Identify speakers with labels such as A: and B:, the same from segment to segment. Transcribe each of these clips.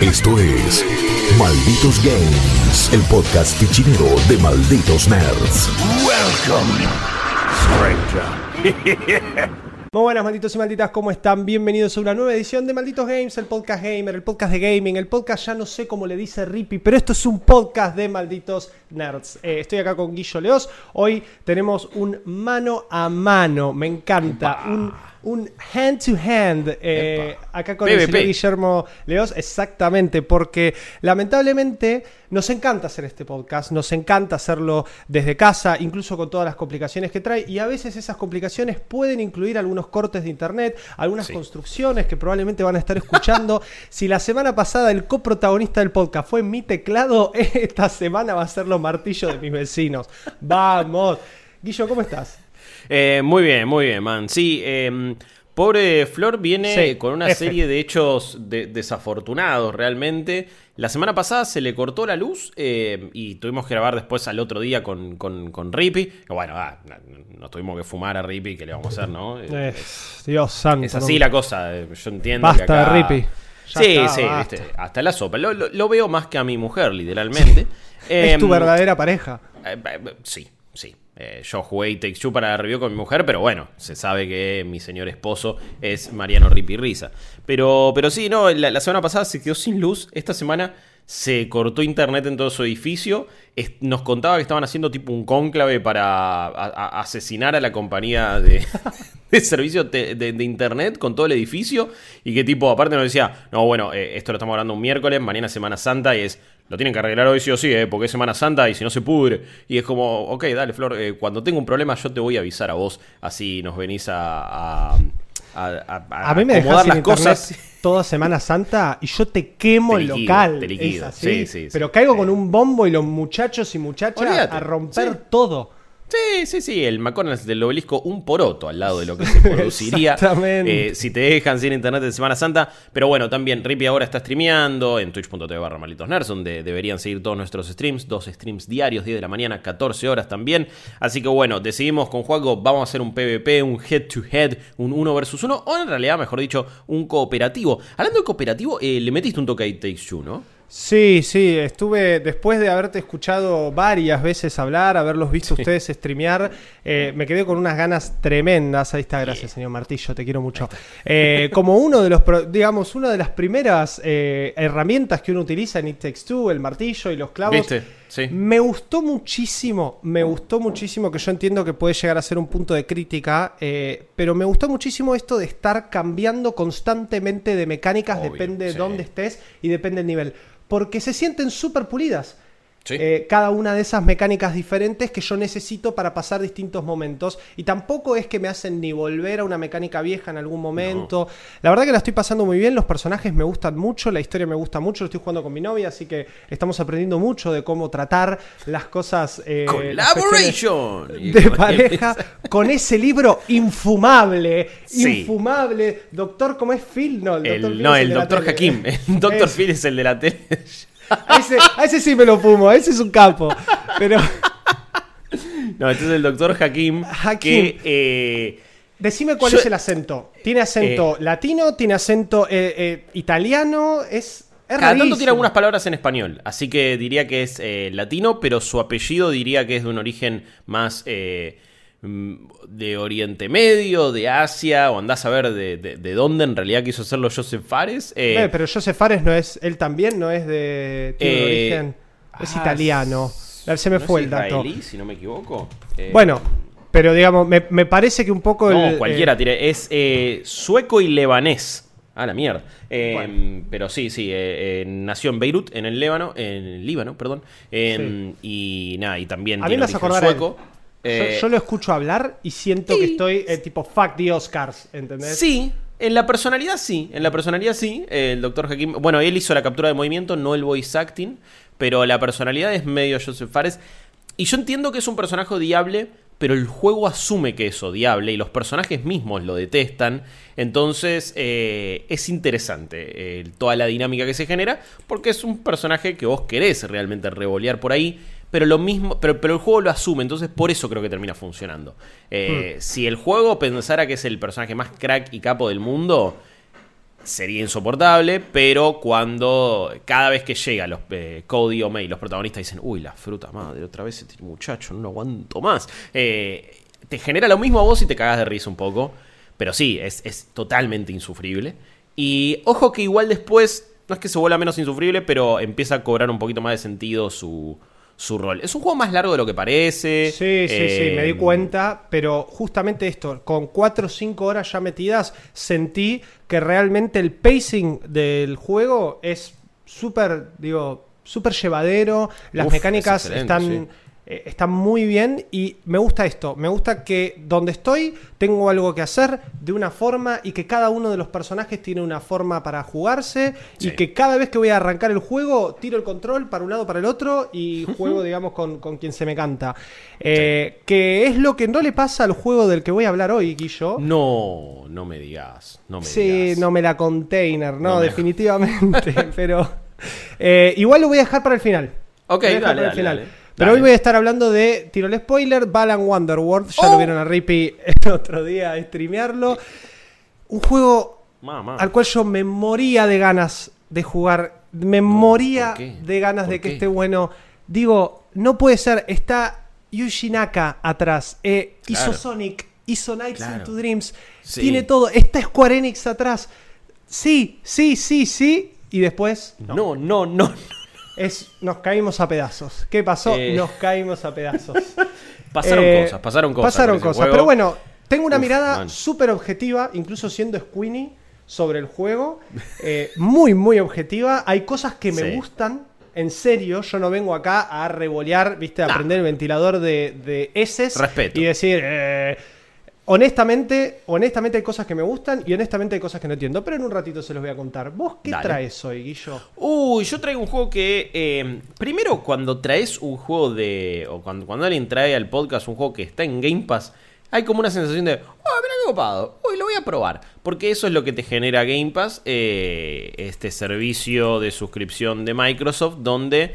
A: Esto es Malditos Games, el podcast fichinero de Malditos Nerds.
B: Welcome, stranger.
C: Muy buenas, malditos y malditas, ¿cómo están? Bienvenidos a una nueva edición de Malditos Games, el podcast gamer, el podcast de gaming, el podcast ya no sé cómo le dice Rippy, pero esto es un podcast de Malditos Nerds. Eh, estoy acá con Guillo Leos, hoy tenemos un mano a mano, me encanta, un, un hand to hand, eh, acá con el señor Guillermo Leos, exactamente, porque lamentablemente nos encanta hacer este podcast, nos encanta hacerlo desde casa, incluso con todas las complicaciones que trae, y a veces esas complicaciones pueden incluir algunos cortes de internet, algunas
D: Sí.
C: construcciones que probablemente van a estar escuchando. si la semana pasada el coprotagonista del podcast fue mi teclado, esta semana va a ser los martillos de mis vecinos. Vamos. Guillo, ¿cómo estás?
D: Eh, muy bien, muy bien, man. Sí, eh, pobre Flor viene
C: Sí,
D: con una
C: F.
D: serie de hechos de- desafortunados realmente. La semana pasada se le cortó la luz eh, y tuvimos que grabar después al otro día con, con, con Rippy. Bueno, ah, no- nos tuvimos que fumar a Rippy, que le vamos a hacer, no? Eh,
C: Eh, Dios santo.
D: es así
C: no-
D: la cosa, eh, yo entiendo
C: Basta
D: que acá...
C: de Rippy. Ya
D: sí,
C: está,
D: sí,
C: basta.
D: viste, hasta la sopa. Lo, lo- lo veo más que a mi mujer, literalmente.
C: Es tu
D: Em,
C: verdadera pareja.
D: sí. Eh, yo jugué It Takes Two para la review con mi mujer, pero bueno, se sabe que mi señor esposo es Mariano Ripirriza. Pero, pero sí, no, la, semana pasada se quedó sin luz. Esta semana se cortó internet en todo su edificio. Nos contaba que estaban haciendo tipo un cónclave para asesinar a la compañía de, de servicio de, internet con todo el edificio. Y que tipo, aparte nos decía, no, bueno, eh, esto lo estamos hablando un miércoles, mañana Semana Santa y es... Lo tienen que arreglar hoy sí o sí, eh, porque es Semana Santa y si no se pudre. Y es como, ok, dale, Flor, eh, cuando tenga un problema yo te voy a avisar a vos, así nos venís a, a, a- a-
C: A mí me dejas
D: las cosas.
C: toda Semana Santa y yo te quemo
D: Te
C: el
D: liquido,
C: local.
D: te liquido.
C: Es así.
D: Sí, sí, sí.
C: Pero caigo con un bombo y los muchachos y muchachas
D: Olvídate.
C: a romper todo.
D: Sí, sí, sí, el McDonald's del obelisco, un poroto al lado de lo que se produciría
C: Exactamente.
D: eh, si te dejan sin internet en Semana Santa. Pero bueno, también Rippy ahora está streameando en twitch.tv barra Malditos Nerds, donde deberían seguir todos nuestros streams, dos streams diarios, 10 de la mañana, 14 horas también. Así que bueno, decidimos con Juaco, vamos a hacer un PvP, un head to head, un uno versus uno, o en realidad, mejor dicho, un cooperativo. Hablando de cooperativo, eh, le metiste un toque a It Takes Two, ¿no?
C: Sí, sí, estuve después de haberte escuchado varias veces hablar, haberlos visto ustedes streamear, eh, me quedé con unas ganas tremendas. Ahí está, gracias, señor Martillo, te quiero mucho. Eh, como uno de los, digamos, una de las primeras eh, herramientas que uno utiliza en It Takes Two, el martillo y los clavos.
D: ¿Viste? Sí.
C: Me gustó muchísimo, me gustó muchísimo, que yo entiendo que puede llegar a ser un punto de crítica, eh, pero me gustó muchísimo esto de estar cambiando constantemente de mecánicas,
D: Obvio,
C: depende de
D: sí.
C: dónde estés y depende del nivel, porque se sienten súper pulidas.
D: Sí.
C: Eh, cada una de esas mecánicas diferentes que yo necesito para pasar distintos momentos. Y tampoco es que me hacen ni volver a una mecánica vieja en algún momento. La verdad que la estoy pasando muy bien, los personajes me gustan mucho, la historia me gusta mucho, lo estoy jugando con mi novia, así que estamos aprendiendo mucho de cómo tratar las cosas... eh, las
D: Collaboration.
C: De pareja con ese libro infumable,
D: Sí.
C: infumable. Doctor, ¿cómo es Phil? No, el,
D: El-
C: doctor Phil
D: no, el doctor. Hakim. El doctor
C: Es-
D: Phil es el de la tele.
C: A ese, a ese sí me lo fumo, ese es un capo. Pero
D: No, este es el doctor Hakim.
C: Hakim.
D: Que. eh,
C: decime cuál
D: Yo-
C: es el acento. ¿Tiene acento latino? ¿Tiene acento eh, eh, italiano? Es, es
D: cada tanto tiene algunas palabras en español. Así que diría que es eh, latino, pero su apellido diría que es de un origen más. Mm, de Oriente Medio, de Asia, o andás a ver de, de- de dónde en realidad quiso hacerlo Joseph Fares. eh,
C: Eh, pero Joseph Fares no es, él también no es de, tiene
D: Eh,
C: origen, es
D: ah,
C: italiano. Se me
D: ¿no
C: fue
D: es
C: el dato.
D: si no me equivoco. Eh,
C: Bueno, pero digamos, me, me parece que un poco
D: No,
C: el,
D: cualquiera tire. Es sueco y lebanés. Ah, la mierda. Eh,
C: Bueno.
D: Pero sí, sí. eh, eh, nació en Beirut, en el Líbano. En el Líbano, perdón. Eh, Y nada, y también
C: A mí
D: tiene
C: me acordar a él.
D: sueco. Eh,
C: yo lo escucho hablar y siento que estoy eh, tipo fuck the Oscars, ¿entendés?
D: Sí, en la personalidad sí. En la personalidad sí. eh, El doctor Hakim. Bueno, él hizo la captura de movimiento, no el voice acting. Pero la personalidad es medio Joseph Fares. Y yo entiendo que es un personaje odiable, pero el juego asume que es odiable y los personajes mismos lo detestan. Entonces eh, es interesante eh, toda la dinámica que se genera, porque es un personaje que vos querés realmente revolear por ahí. Pero lo mismo, pero, pero el juego lo asume, entonces por eso creo que termina funcionando. Eh, Si el juego pensara que es el personaje más crack y capo del mundo, sería insoportable, pero cuando cada vez que llega los eh, Cody o May, los protagonistas dicen, uy, la fruta madre, otra vez este muchacho, no lo aguanto más. Eh, te genera lo mismo a vos y te cagas de risa un poco. Pero sí, es, es totalmente insufrible. Y ojo que igual después, no es que se vuelva menos insufrible, pero empieza a cobrar un poquito más de sentido su, su rol. Es un juego más largo de lo que parece.
C: Sí, sí, sí, me di
D: Eh,
C: cuenta, pero justamente esto, con 4 o 5 horas ya metidas, sentí que realmente el pacing del juego es súper, digo, súper llevadero, las
D: Uf,
C: mecánicas
D: es
C: están,
D: sí.
C: Eh, están muy bien y me gusta esto, me gusta que donde estoy tengo algo que hacer de una forma y que cada uno de los personajes tiene una forma para jugarse y que cada vez que voy a arrancar el juego tiro el control para un lado para el otro y juego digamos con, con quien se me canta Eh, que es lo que no le pasa al juego del que voy a hablar hoy Guillo
D: No, no me digas. No me
C: sí
D: digas.
C: no me la container no,
D: No me-
C: definitivamente pero eh, igual lo voy a dejar para el final
D: Ok,
C: el final.
D: dale.
C: Pero hoy voy a estar hablando de, tiro el spoiler, Balan Wonderworld. Ya
D: Oh.
C: lo vieron a Rippy el otro día a streamearlo. Un juego
D: Mamá.
C: al cual yo me moría de ganas de jugar. Me moría de ganas
D: ¿Por
C: de que
D: qué?
C: esté bueno. Digo, no puede ser. Está Yuji Naka atrás. Eh, Hizo. Sonic. Hizo Nights
D: Claro.
C: into Dreams.
D: Sí.
C: Tiene todo. Está Square Enix atrás. Sí, sí, sí, sí. Y después.
D: No, no, no.
C: Es, nos caímos a pedazos. ¿Qué pasó?
D: Eh.
C: Nos caímos a pedazos.
D: Pasaron
C: Eh,
D: cosas, pasaron cosas.
C: Pasaron cosas.
D: juego.
C: Pero bueno, tengo una
D: Uf,
C: mirada súper objetiva, incluso siendo Squeenie, sobre el juego. Eh, muy, muy objetiva. Hay cosas que me
D: Sí.
C: gustan. En serio, yo no vengo acá a revolear, viste, a
D: Nah.
C: prender el ventilador de, de heces
D: Respeto.
C: y decir, honestamente, honestamente hay cosas que me gustan y honestamente hay cosas que no entiendo. Pero en un ratito se los voy a contar. ¿Vos qué
D: Dale.
C: traes hoy, Guillo?
D: Uy, yo traigo un juego que. eh, primero, cuando traes un juego de. O cuando, cuando alguien trae al podcast un juego que está en Game Pass, hay como una sensación de. Oh, mira qué copado. Uy, lo voy a probar. Porque eso es lo que te genera Game Pass. eh, este servicio de suscripción de Microsoft, donde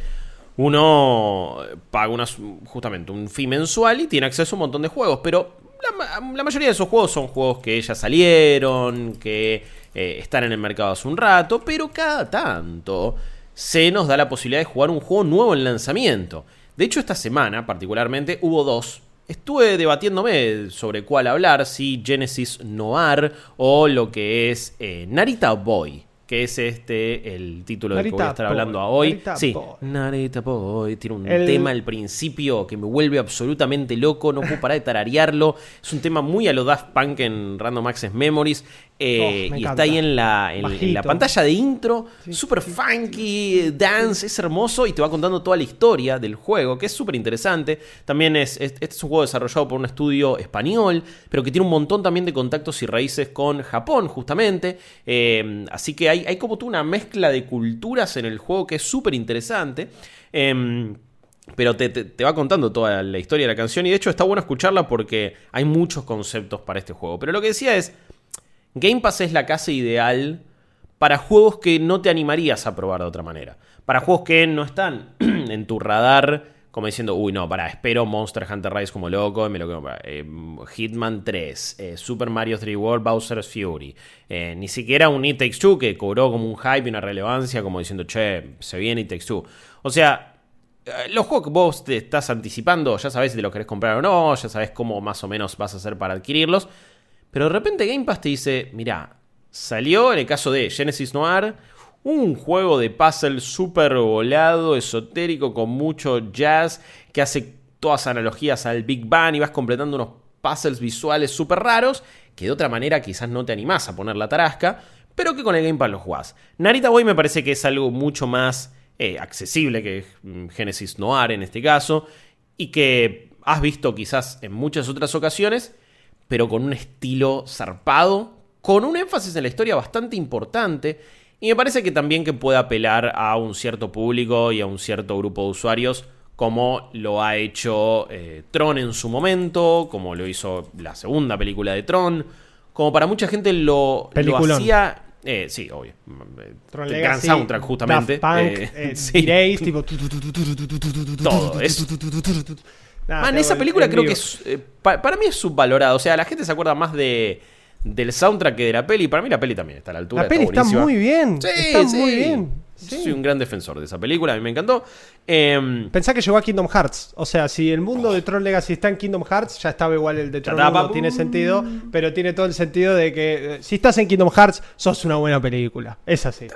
D: uno paga justamente un fee mensual y tiene acceso a un montón de juegos. Pero la, ma- la mayoría de esos juegos son juegos que ya salieron, que eh, están en el mercado hace un rato, pero cada tanto se nos da la posibilidad de jugar un juego nuevo en lanzamiento. De hecho, esta semana particularmente hubo dos. Estuve debatiéndome sobre cuál hablar, si Genesis Noir o lo que es eh, Narita Boy, que es este el título del que voy a estar hablando hoy.
C: Narita
D: sí,
C: Boy.
D: Narita Boy tiene un
C: El-
D: tema al principio que me vuelve absolutamente loco, no puedo parar de tararearlo. Es un tema muy a lo Daft Punk en Random Access Memories. Eh,
C: Oh,
D: y está ahí en la, en, la pantalla de intro, súper
C: sí,
D: funky, dance, es hermoso y te va contando toda la historia del juego, que es súper interesante. También es, es- este es un juego desarrollado por un estudio español, pero que tiene un montón también de contactos y raíces con Japón, justamente. Eh, así que hay, hay como tú una mezcla de culturas en el juego que es súper interesante. Em, pero te, te- te va contando toda la historia de la canción y de hecho está bueno escucharla porque hay muchos conceptos para este juego. Pero lo que decía es, Game Pass es la casa ideal para juegos que no te animarías a probar de otra manera. Para juegos que no están en tu radar, como diciendo, uy, no, para, espero Monster Hunter Rise como loco, me lo. Eh, Hitman 3, eh, Super Mario 3 World, Bowser's Fury. Eh, ni siquiera un It Takes Two que cobró como un hype y una relevancia, como diciendo, che, se viene It Takes Two. O sea, los juegos que vos te estás anticipando, ya sabes si te los querés comprar o no, ya sabes cómo más o menos vas a hacer para adquirirlos. Pero de repente Game Pass te dice, mira, salió en el caso de Genesis Noir un juego de puzzle súper volado, esotérico, con mucho jazz, que hace todas analogías al Big Bang y vas completando unos puzzles visuales súper raros, que de otra manera quizás no te animás a poner la tarasca, pero que con el Game Pass lo jugás. Narita Boy me parece que es algo mucho más eh, accesible que mm, Genesis Noir en este caso, y que has visto quizás en muchas otras ocasiones, pero con un estilo zarpado, con un énfasis en la historia bastante importante, y me parece que también que puede apelar a un cierto público y a un cierto grupo de usuarios, como lo ha hecho eh, Tron en su momento, como lo hizo la segunda película de Tron, como para mucha gente lo, lo hacía... eh, sí, obvio.
C: Tron
D: Gran soundtrack, justamente.
C: Daft Punk,
D: Eh,
C: eh,
D: sí.
C: tipo...
D: Todo, es-
C: Nada,
D: Man, esa
C: el-
D: película creo
C: vivo.
D: que es, eh, pa- para mí es subvalorada. O sea, la gente se acuerda más de, del soundtrack que de la peli. Para mí la peli también está a la altura.
C: La peli está muy bien.
D: Sí,
C: está
D: sí.
C: muy bien.
D: Soy un gran defensor de esa película, a mí me encantó. Em,
C: Pensá que llegó a Kingdom Hearts. O sea, si el mundo de Tron Legacy está en Kingdom Hearts, ya estaba igual el de Tron. 1, tiene sentido. Pero tiene todo el sentido de que eh, si estás en Kingdom Hearts, sos una buena película. Es así.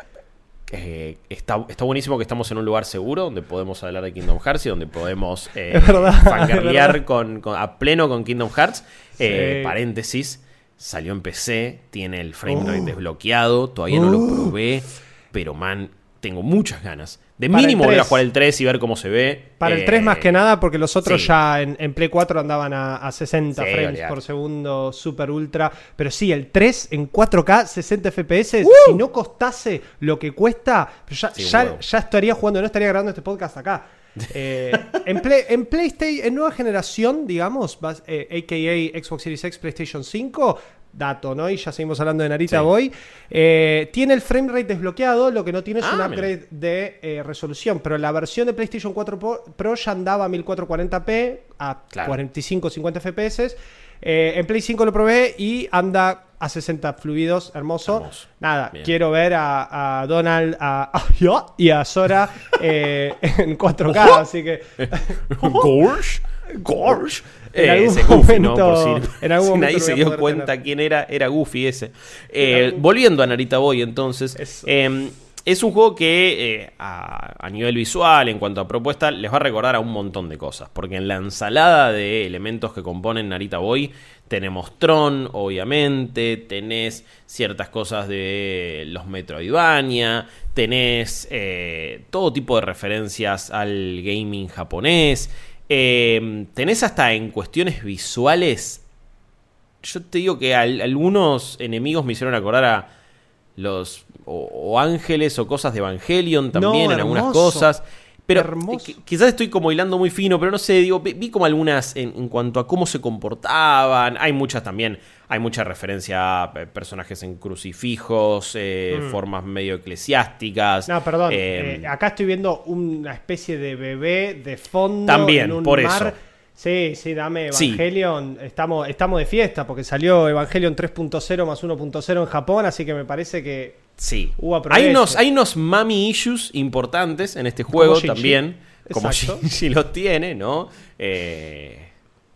D: Eh, está, está buenísimo que estamos en un lugar seguro donde podemos hablar de Kingdom Hearts y donde podemos eh,
C: verdad,
D: con, con- a pleno con Kingdom Hearts. Eh, paréntesis, salió en PC, tiene el frame rate
C: Uh.
D: desbloqueado, todavía no lo
C: Uh.
D: probé, pero man, tengo muchas ganas. De
C: Para el
D: mínimo volver a
C: 3.
D: jugar el 3 y ver cómo se ve.
C: Para el
D: Eh,
C: 3 más que nada, porque los otros
D: sí.
C: ya en, en Play 4 andaban a, a 60
D: Sí,
C: frames
D: olvidate.
C: por segundo, super ultra. Pero sí, el 3 en 4K, 60 FPS, si no costase lo que cuesta, pero ya,
D: Sí,
C: ya,
D: huevo.
C: ya estaría jugando, no estaría grabando este podcast acá. Eh, en, Play- en PlayStation, en nueva generación, digamos, vas- eh, AKA Xbox Series X, PlayStation 5, dato, ¿no? Y ya seguimos hablando de Narita
D: Sí.
C: Boy. eh, tiene el frame rate desbloqueado, lo que no tiene es
D: Ah,
C: un
D: mira.
C: upgrade de eh, resolución, pero la versión de PlayStation 4 Pro, ya andaba a 1440p a
D: Claro.
C: 45-50 FPS. Eh, en Play 5 lo probé y anda a 60 fluidos, hermoso.
D: Hermoso.
C: Nada,
D: Bien.
C: quiero ver a, a Donald a, a- yo y a Sora en 4K, así que
D: Gorge, Gorge.
C: En
D: Eh,
C: algún
D: ese Goofy, ¿no?
C: momento-
D: Por si,
C: en algún
D: si
C: momento
D: nadie se dio cuenta
C: tener.
D: quién era, era Goofy ese. Eh, volviendo a Narita Boy, entonces. Eh, es un juego que eh, a, a nivel visual, en cuanto a propuesta, les va a recordar a un montón de cosas. Porque en la ensalada de elementos que componen Narita Boy, tenemos Tron, obviamente, tenés ciertas cosas de los Metroidvania, tenés eh, todo tipo de referencias al gaming japonés, eh, tenés hasta en cuestiones visuales yo te digo que al- algunos enemigos me hicieron acordar a los o, o ángeles o cosas de Evangelion también
C: No,
D: en algunas cosas. Pero
C: Hermoso.
D: eh, qui- quizás estoy como hilando muy fino, pero no sé, digo, vi, como algunas en, en cuanto a cómo se comportaban. Hay muchas también, hay mucha referencia a eh, personajes en crucifijos, eh, formas medio eclesiásticas.
C: Mm. No, perdón.
D: eh,
C: eh, acá estoy viendo una especie de bebé de fondo.
D: También,
C: en un
D: por
C: mar.
D: eso.
C: Sí, sí, dame
D: Sí.
C: Evangelion. Estamos, estamos de fiesta porque salió Evangelion 3.0 más 1.0 en Japón, así que me parece que
D: Sí.
C: Hubo
D: Hay unos, hay unos mami issues importantes en este juego también. Como. Shinji los tiene, ¿no? Eh,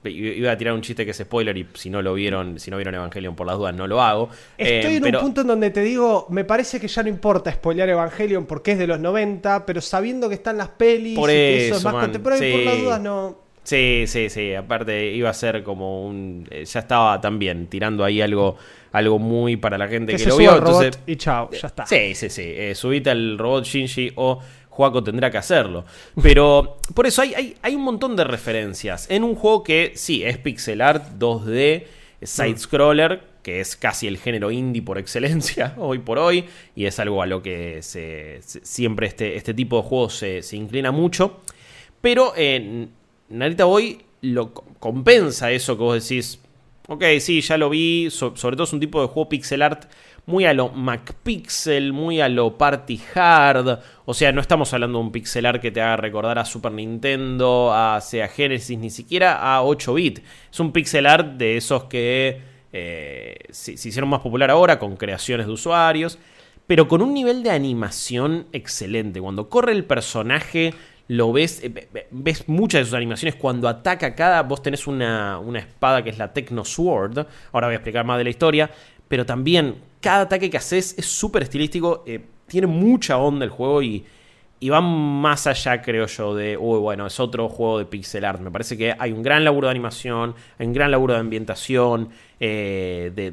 D: iba a tirar un chiste que es spoiler y si no lo vieron, si no vieron Evangelion por las dudas, no lo hago.
C: Estoy
D: Eh,
C: en
D: pero-
C: un punto en donde te digo, me parece que ya no importa spoilear Evangelion porque es de los 90, pero sabiendo que están las pelis
D: Por
C: y que eso es más
D: man,
C: contemporáneo, por las
D: sí.
C: dudas no.
D: Sí, sí, sí. Aparte iba a ser como un... eh, Ya estaba también tirando ahí algo, algo muy para la gente
C: Que,
D: que,
C: se
D: lo vio. Entonces,
C: y chao, ya está.
D: Sí, sí, sí. Eh, subite al robot Shinji o Juaco tendrá que hacerlo. Pero por eso hay, hay, hay un montón de referencias en un juego que sí, es pixel art 2D, side-scroller, que es casi el género indie por excelencia hoy por hoy, y es algo a lo que se, se- siempre este, este tipo de juegos se, se inclina mucho. Pero en Narita Boy lo co- compensa eso que vos decís. Ok, sí, ya lo vi. so- sobre todo es un tipo de juego pixel art muy a lo MacPixel, muy a lo Party Hard. O sea, no estamos hablando de un pixel art que te haga recordar a Super Nintendo, a Sega Genesis, ni siquiera a 8 bit. Es un pixel art de esos que eh, se hicieron más popular ahora con creaciones de usuarios pero con un nivel de animación excelente. Cuando corre el personaje, lo ves, eh, ve- ve- ves muchas de sus animaciones. Cuando ataca cada, vos tenés una, una espada que es la Techno Sword. Ahora voy a explicar más de la historia. Pero también, cada ataque que haces es súper estilístico. eh, tiene mucha onda el juego y, y va más allá, creo yo, de, uy, bueno, es otro juego de pixel art. Me parece que hay un gran laburo de animación, hay un gran laburo de ambientación, eh, de-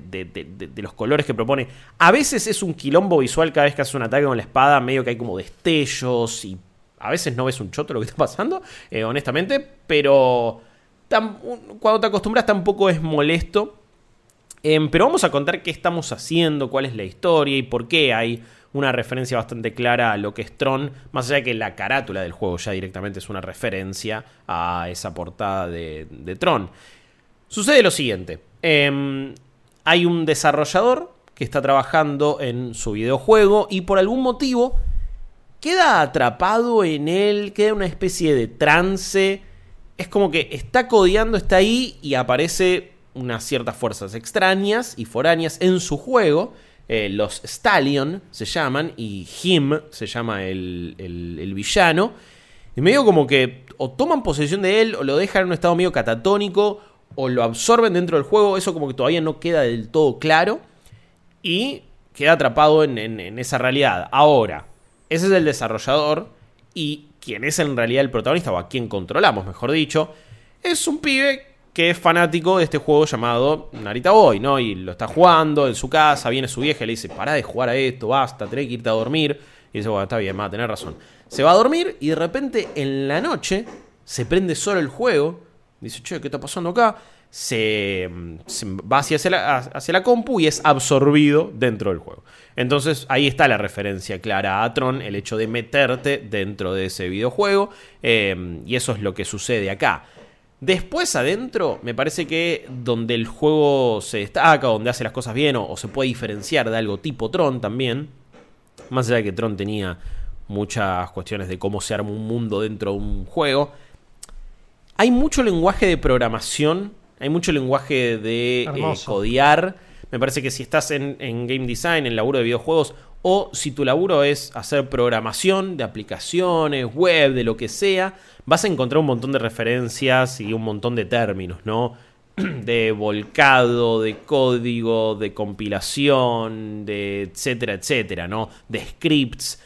D: de los colores que propone. A veces es un quilombo visual cada vez que hace un ataque con la espada, medio que hay como destellos y a veces no ves un choto lo que está pasando, eh, honestamente, pero cuando te acostumbras tampoco es molesto. Em, pero vamos a contar qué estamos haciendo, cuál es la historia y por qué hay una referencia bastante clara a lo que es Tron, más allá que la carátula del juego ya directamente es una referencia a esa portada de, de Tron. Sucede lo siguiente, em, hay un desarrollador que está trabajando en su videojuego y por algún motivo queda atrapado en él, queda una especie de trance. Es como que está codeando, está ahí y aparece unas ciertas fuerzas extrañas y foráneas en su juego. Eh, los Stallion se llaman y Him se llama el, el, villano. Y medio como que o toman posesión de él o lo dejan en un estado medio catatónico o lo absorben dentro del juego. Eso como que todavía no queda del todo claro. Y queda atrapado en, en esa realidad. Ahora, ese es el desarrollador y quien es en realidad el protagonista, o a quien controlamos, mejor dicho, es un pibe que es fanático de este juego llamado Narita Boy, ¿no? Y lo está jugando en su casa, viene su vieja y le dice, pará de jugar a esto, basta, tenés que irte a dormir. Y dice, bueno, está bien, va a tener razón. Se va a dormir y de repente en la noche se prende solo el juego. Dice, che, ¿qué está pasando acá? Se, va hacia la, hacia la compu y es absorbido dentro del juego. Entonces ahí está la referencia clara a Tron, el hecho de meterte dentro de ese videojuego. Eh, y eso es lo que sucede acá. Después adentro, me parece que donde el juego se destaca, donde hace las cosas bien o, se puede diferenciar de algo tipo Tron también, más allá de que Tron tenía muchas cuestiones de cómo se arma un mundo dentro de un juego, hay mucho lenguaje de programación, hay mucho lenguaje de eh, codiar me parece que si estás en, game design, en laburo de videojuegos, o si tu laburo es hacer programación de aplicaciones, web, de lo que sea, vas a encontrar un montón de referencias y un montón de términos, ¿no? De volcado, de código, de compilación, de etcétera, etcétera, ¿no? De scripts.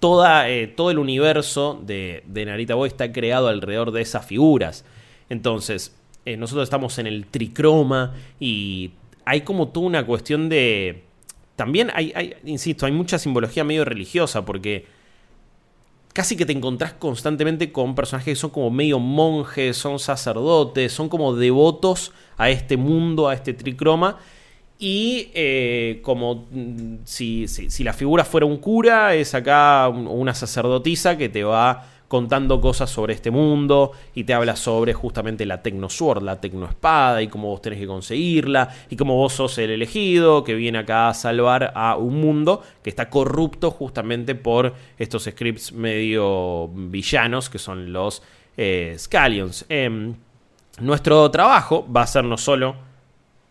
D: Toda, eh, todo el universo de, de, Narita Boy está creado alrededor de esas figuras. Entonces, eh, nosotros estamos en el tricroma y hay como toda una cuestión de... También hay, insisto, hay mucha simbología medio religiosa porque casi que te encontrás constantemente con personajes que son como medio monjes, son sacerdotes, son como devotos a este mundo, a este tricroma. Y eh, como mm, si, si, la figura fuera un cura, es acá una sacerdotisa que te va contando cosas sobre este mundo y te habla sobre justamente la Tecnosword, la Tecnoespada y cómo vos tenés que conseguirla y cómo vos sos el elegido que viene acá a salvar a un mundo que está corrupto justamente por estos scripts medio villanos que son los eh, Scallions. Em, nuestro trabajo va a ser no solo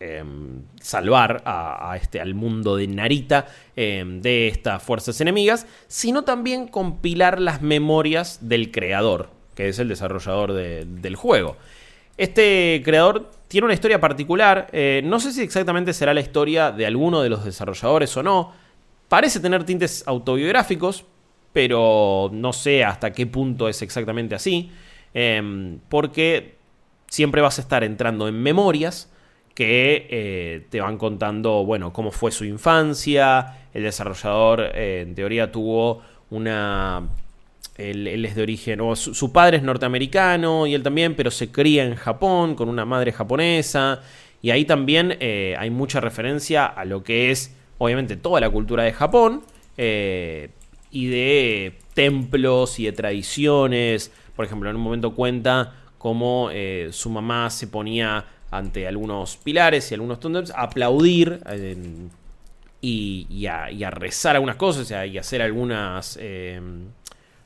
D: Em, salvar a, este, al mundo de Narita em, de estas fuerzas enemigas, sino también compilar las memorias del creador, que es el desarrollador del juego. Este creador tiene una historia particular, eh, no sé si exactamente será la historia de alguno de los desarrolladores o no, parece tener tintes autobiográficos, pero no sé hasta qué punto es exactamente así, em, porque siempre vas a estar entrando en memorias, que eh, te van contando, bueno, cómo fue su infancia. El desarrollador, eh, en teoría, tuvo una... Él, es de origen, o su, padre es norteamericano y él también, pero se cría en Japón con una madre japonesa. Y ahí también eh, hay mucha referencia a lo que es, obviamente, toda la cultura de Japón y de templos y de tradiciones. Por ejemplo, en un momento cuenta cómo su mamá se ponía ante algunos pilares y algunos tondems, aplaudir y, a, rezar algunas cosas y hacer algunas... Eh,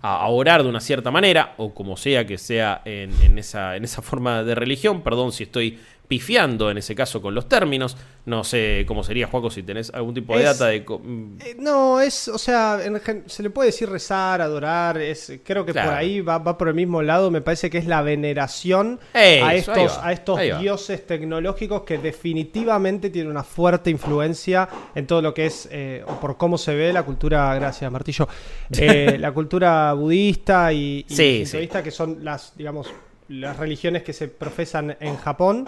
D: a, orar de una cierta manera, o como sea que sea en, esa, en esa forma de religión, perdón si estoy pifiando en ese caso con los términos. No sé cómo sería, Juaco, si tenés algún tipo de data de...
C: Mm. Eh, no, es, o sea, se le puede decir rezar, adorar, es, creo que por ahí va, por el mismo lado, me parece que es la veneración a estos, a estos dioses tecnológicos que definitivamente tienen una fuerte influencia en todo lo que es, eh, o por cómo se ve la cultura, gracias Martillo, eh, la cultura budista y, y que son las, digamos, las religiones que se profesan en Japón.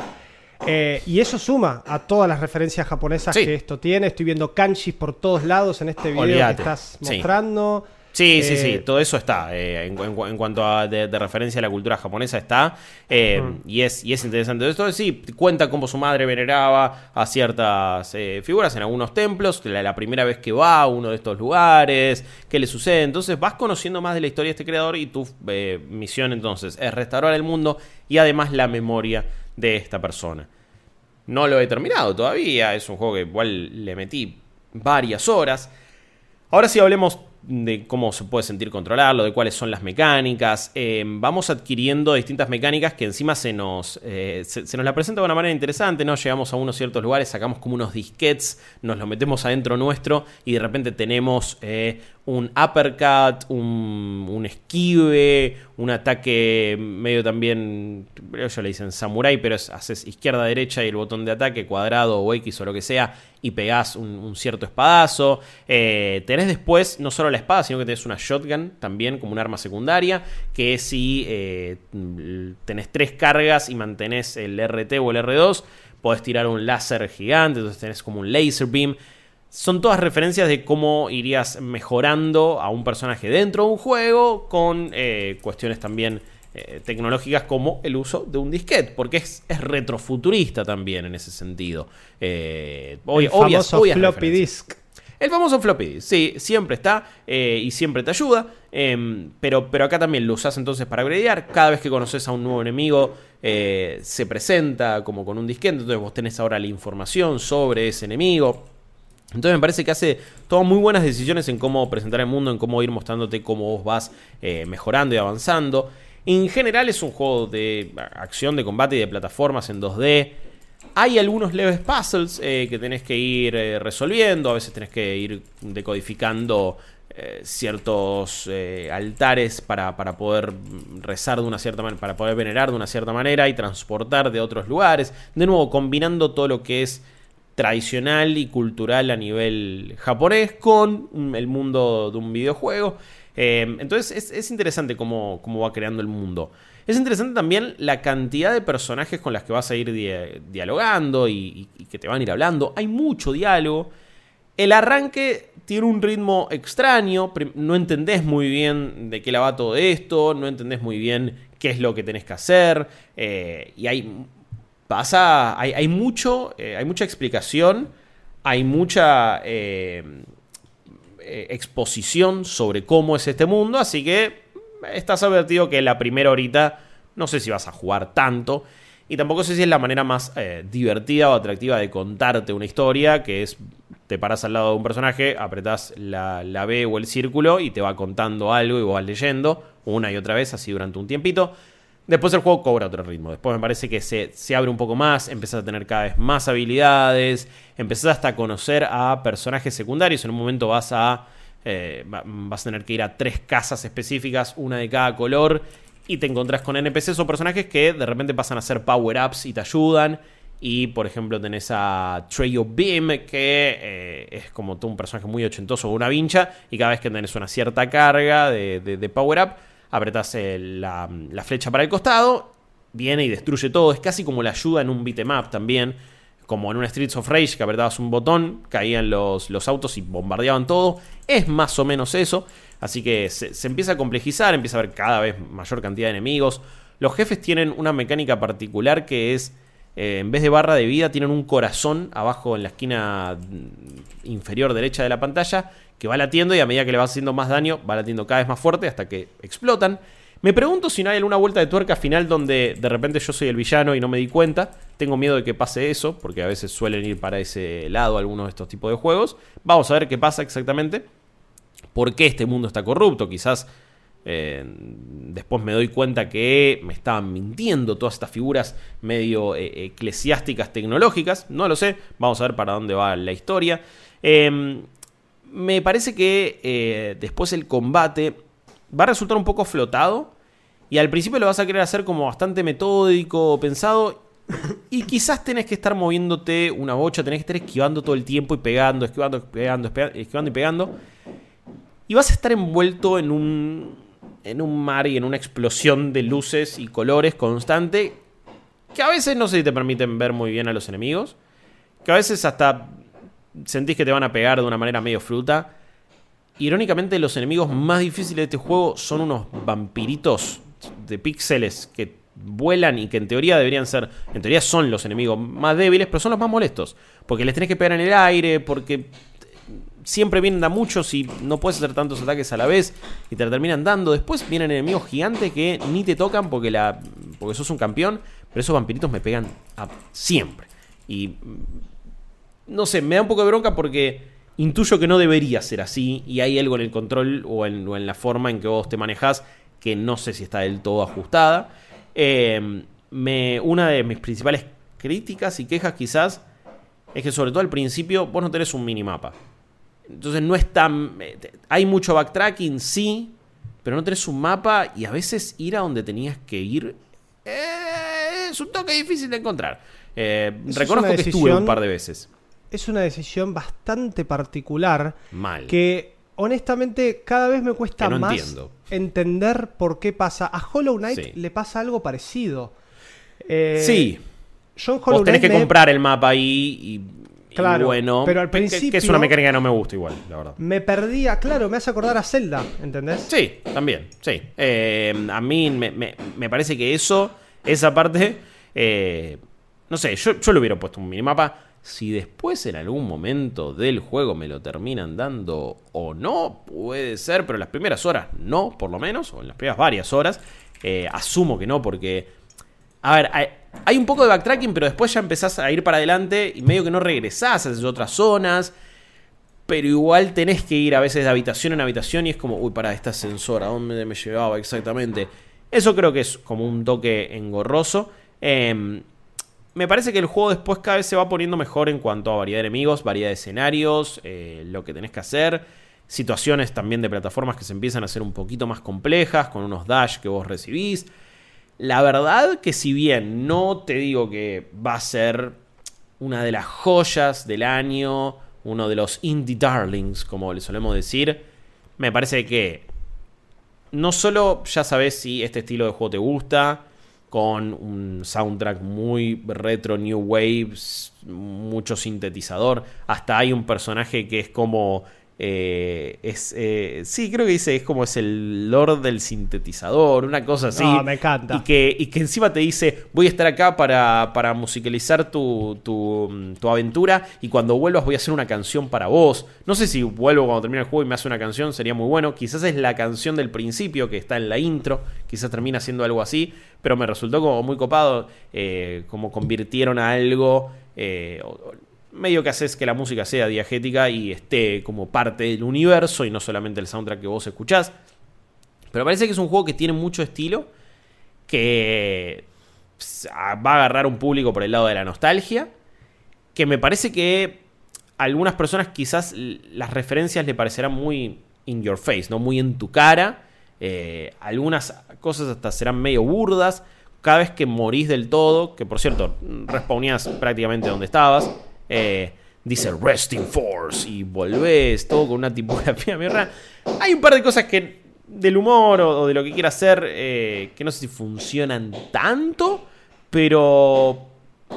C: Eh, y eso suma a todas las referencias japonesas que esto tiene. Estoy viendo kanjis por todos lados en este video que estás mostrando.
D: Sí, sí, sí, eh, todo eso está. Eh, en, cuanto a de, referencia a la cultura japonesa está. y, es, y es interesante. Esto sí, cuenta cómo su madre veneraba a ciertas figuras en algunos templos. La, la, primera vez que va a uno de estos lugares, qué le sucede. Entonces vas conociendo más de la historia de este creador y tu misión entonces es restaurar el mundo y además la memoria de esta persona. No lo he terminado todavía, es un juego que igual le metí varias horas. Ahora sí hablemos de cómo se puede sentir controlarlo, de cuáles son las mecánicas. Eh, vamos adquiriendo distintas mecánicas que encima se nos, eh, se, nos la presenta de una manera interesante, ¿no? Llegamos a unos ciertos lugares, sacamos como unos disquets, nos lo metemos adentro nuestro y de repente tenemos eh, un uppercut, un, un, esquive, un ataque medio también, ellos le dicen samurai, pero es, haces izquierda-derecha y el botón de ataque, cuadrado o X o lo que sea, y pegás un, cierto espadazo. Eh, tenés después no solo la espada, sino que tenés una shotgun también como un arma secundaria, que si eh, tenés tres cargas y mantenés el RT o el R2, podés tirar un láser gigante, entonces tenés como un laser beam. Son todas referencias de cómo irías mejorando a un personaje dentro de un juego con eh, cuestiones también eh, tecnológicas como el uso de un disquete, porque es, retrofuturista también en ese sentido.
C: Eh, el famoso floppy disk.
D: El famoso floppy disk, sí, siempre está eh, y siempre te ayuda, em, pero, pero acá también lo usas entonces para gradear. Cada vez que conoces a un nuevo enemigo se presenta como con un disquete, entonces vos tenés ahora la información sobre ese enemigo. Entonces me parece que hace todas muy buenas decisiones en cómo presentar el mundo, en cómo ir mostrándote cómo vos vas mejorando y avanzando. En general es un juego de acción, de combate y de plataformas en 2D. Hay algunos leves puzzles eh, que tenés que ir eh, resolviendo, a veces tenés que ir decodificando eh, ciertos altares para, para, poder rezar de una cierta manera, para poder venerar de una cierta manera y transportar de otros lugares. De nuevo, combinando todo lo que es tradicional y cultural a nivel japonés con el mundo de un videojuego. Em, entonces es, interesante cómo, va creando el mundo. Es interesante también la cantidad de personajes con las que vas a ir dialogando y, que te van a ir hablando. Hay mucho diálogo. El arranque tiene un ritmo extraño. No entendés muy bien de qué la va todo esto. No entendés muy bien qué es lo que tenés que hacer. Eh, y hay. Pasa. Hay, mucho. Eh, hay mucha explicación. Hay mucha. Eh, eh, exposición sobre cómo es este mundo, así que estás advertido que la primera horita no sé si vas a jugar tanto. Y tampoco sé si es la manera más eh, divertida o atractiva de contarte una historia, que es te paras al lado de un personaje, apretás la, la, B o el círculo y te va contando algo y vos vas leyendo una y otra vez, así durante un tiempito. Después el juego cobra otro ritmo. Después me parece que se, se, abre un poco más, empezás a tener cada vez más habilidades, empezás hasta a conocer a personajes secundarios. En un momento vas a, eh, vas a tener que ir a tres casas específicas, una de cada color, y te encontrás con NPCs o personajes que de repente pasan a ser power-ups y te ayudan. Y por ejemplo tenés a Treyo Beam, que eh, es como un personaje muy ochentoso una vincha, y cada vez que tenés una cierta carga de, de power-up, apretas la, flecha para el costado, viene y destruye todo. Es casi como la ayuda en un beatmap también. Como en un Streets of Rage que apretabas un botón, caían los, los autos y bombardeaban todo. Es más o menos eso. Así que se, empieza a complejizar, empieza a haber cada vez mayor cantidad de enemigos. Los jefes tienen una mecánica particular que es, eh, en vez de barra de vida, tienen un corazón abajo en la esquina inferior derecha de la pantalla que va latiendo y a medida que le vas haciendo más daño, va latiendo cada vez más fuerte hasta que explotan. Me pregunto si no hay alguna vuelta de tuerca final donde de repente yo soy el villano y no me di cuenta. Tengo miedo de que pase eso, porque a veces suelen ir para ese lado algunos de estos tipos de juegos. Vamos a ver qué pasa exactamente. ¿Por qué este mundo está corrupto? Quizás eh, después me doy cuenta que me estaban mintiendo todas estas figuras medio eh, eclesiásticas tecnológicas. No lo sé. Vamos a ver para dónde va la historia. Eh, me parece que eh, después el combate va a resultar un poco flotado. Y al principio lo vas a querer hacer como bastante metódico, pensado. Y quizás tenés que estar moviéndote una bocha, tenés que estar esquivando todo el tiempo y pegando, esquivando, pegando, esquivando y pegando. Y vas a estar envuelto en un, en un mar y en una explosión de luces y colores constante. Que a veces no sé si te permiten ver muy bien a los enemigos. Que a veces hasta sentís que te van a pegar de una manera medio fruta. Irónicamente, los enemigos más difíciles de este juego son unos vampiritos de píxeles que vuelan y que en teoría deberían ser, en teoría son los enemigos más débiles, pero son los más molestos. Porque les tenés que pegar en el aire, porque siempre vienen a muchos y no puedes hacer tantos ataques a la vez y te terminan dando. Después vienen enemigos gigantes que ni te tocan porque, la, porque sos un campeón, pero esos vampiritos me pegan a siempre. Y no sé, me da un poco de bronca porque intuyo que no debería ser así y hay algo en el control o en, la forma en que vos te manejás que no sé si está del todo ajustada. Eh, me, una de mis principales críticas y quejas quizás es que sobre todo al principio vos no tenés un minimapa. Entonces no es tan... eh, Hay mucho backtracking, sí, pero no tenés un mapa y a veces ir a donde tenías que ir eh, es un toque difícil de encontrar. Eh,
C: es
D: reconozco
C: una
D: que estuve un par de veces.
C: Es una decisión bastante particular
D: Mal.
C: que honestamente cada vez me cuesta
D: no
C: más
D: entiendo.
C: entender por qué pasa. A Hollow Knight
D: Sí.
C: le pasa algo parecido. Eh,
D: sí,
C: yo
D: vos tenés que comprar el mapa ahí y, y
C: Claro,
D: bueno.
C: pero al
D: que- que, es
C: principio-
D: una mecánica que no me gusta igual, la verdad.
C: me perdía, claro, me hace acordar a Zelda, ¿entendés?
D: Sí, también, sí. Eh, a mí me, me- me parece que eso, esa parte, eh, no sé, yo, yo le hubiera puesto un minimapa. Si después en algún momento del juego me lo terminan dando o no, puede ser, pero en las primeras horas no, por lo menos, o en las primeras varias horas, eh, asumo que no, porque a ver, hay, un poco de backtracking, pero después ya empezás a ir para adelante y medio que no regresás a otras zonas. Pero igual tenés que ir a veces de habitación en habitación y es como, uy, para esta ascensor, ¿a dónde me llevaba exactamente? Eso creo que es como un toque engorroso. Em, me parece que el juego después cada vez se va poniendo mejor en cuanto a variedad de enemigos, variedad de escenarios, eh, lo que tenés que hacer. Situaciones también de plataformas que se empiezan a hacer un poquito más complejas, con unos dash que vos recibís. La verdad que si bien no te digo que va a ser una de las joyas del año, uno de los indie darlings, como le solemos decir, me parece que no solo ya sabes si este estilo de juego te gusta, con un soundtrack muy retro, new waves, mucho sintetizador, hasta hay un personaje que es como... eh, es, eh, sí, creo que dice, es como es el lord del sintetizador, una cosa así.
C: No, me encanta.
D: Y que, y que encima te dice, voy a estar acá para, para musicalizar tu, tu, tu aventura y cuando vuelvas voy a hacer una canción para vos. No sé si vuelvo cuando termine el juego y me hace una canción, sería muy bueno. Quizás es la canción del principio que está en la intro, quizás termina siendo algo así, pero me resultó como muy copado, eh, como convirtieron a algo... eh, medio que haces que la música sea diegética y esté como parte del universo y no solamente el soundtrack que vos escuchás. Pero parece que es un juego que tiene mucho estilo, que va a agarrar un público por el lado de la nostalgia, que me parece que a algunas personas quizás las referencias le parecerán muy in your face, ¿no? Muy en tu cara. Eh, algunas cosas hasta serán medio burdas. Cada vez que morís del todo, que por cierto, respawnías prácticamente donde estabas, eh, dice Resting Force y volvés, todo con una tipografía mierda. Hay un par de cosas que del humor o, de lo que quiera hacer, eh, que no sé si funcionan tanto, pero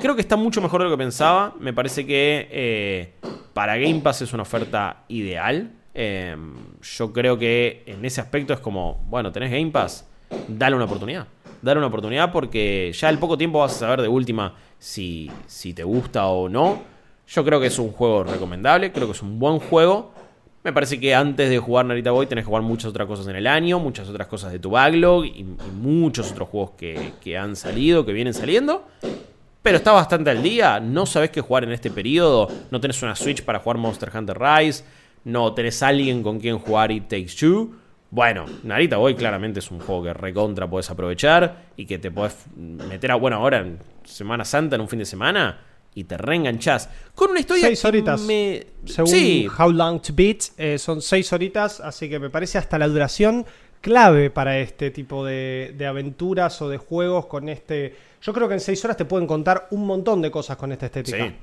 D: creo que está mucho mejor de lo que pensaba. Me parece que eh, para Game Pass es una oferta ideal. Eh, yo creo que en ese aspecto es como, bueno, tenés Game Pass, dale una oportunidad. Dale una oportunidad porque ya al poco tiempo vas a saber de última si, si te gusta o no. Yo creo que es un juego recomendable, creo que es un buen juego. Me parece que antes de jugar Narita Boy tenés que jugar muchas otras cosas en el año, muchas otras cosas de tu backlog y, muchos otros juegos que, que han salido, que vienen saliendo. Pero está bastante al día, no sabes qué jugar en este periodo, no tenés una Switch para jugar Monster Hunter Rise, no tenés alguien con quien jugar It Takes Two. Bueno, Narita Boy claramente es un juego que recontra podés aprovechar y que te podés meter a, bueno, ahora en Semana Santa, en un fin de semana, y te reenganchás. Con una historia
C: Seis
D: que
C: horitas.
D: me-
C: Según
D: Sí,
C: How Long to Beat, eh, son seis horitas, así que me parece hasta la duración clave para este tipo de, de aventuras o de juegos con este... Yo creo que en seis horas te pueden contar un montón de cosas con esta estética.
D: Sí.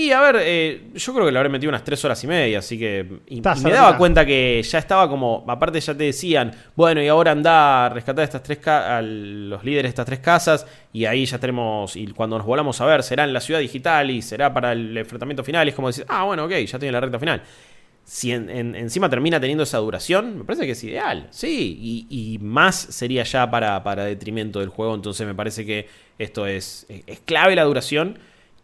D: Y a ver, eh, yo creo que le habré metido unas tres horas y media, así que. Y, me daba cuenta que ya estaba como. Aparte, ya te decían, bueno, y ahora anda a rescatar estas tres a los líderes de estas tres casas, y ahí ya tenemos. Y cuando nos volvamos a ver, será en la ciudad digital y será para el enfrentamiento final. Y es como decir, ah, bueno, ok, ya en la recta final. Si en- en- encima termina teniendo esa duración, me parece que es ideal, sí, y, y más sería ya para, para detrimento del juego, entonces me parece que esto es, es clave la duración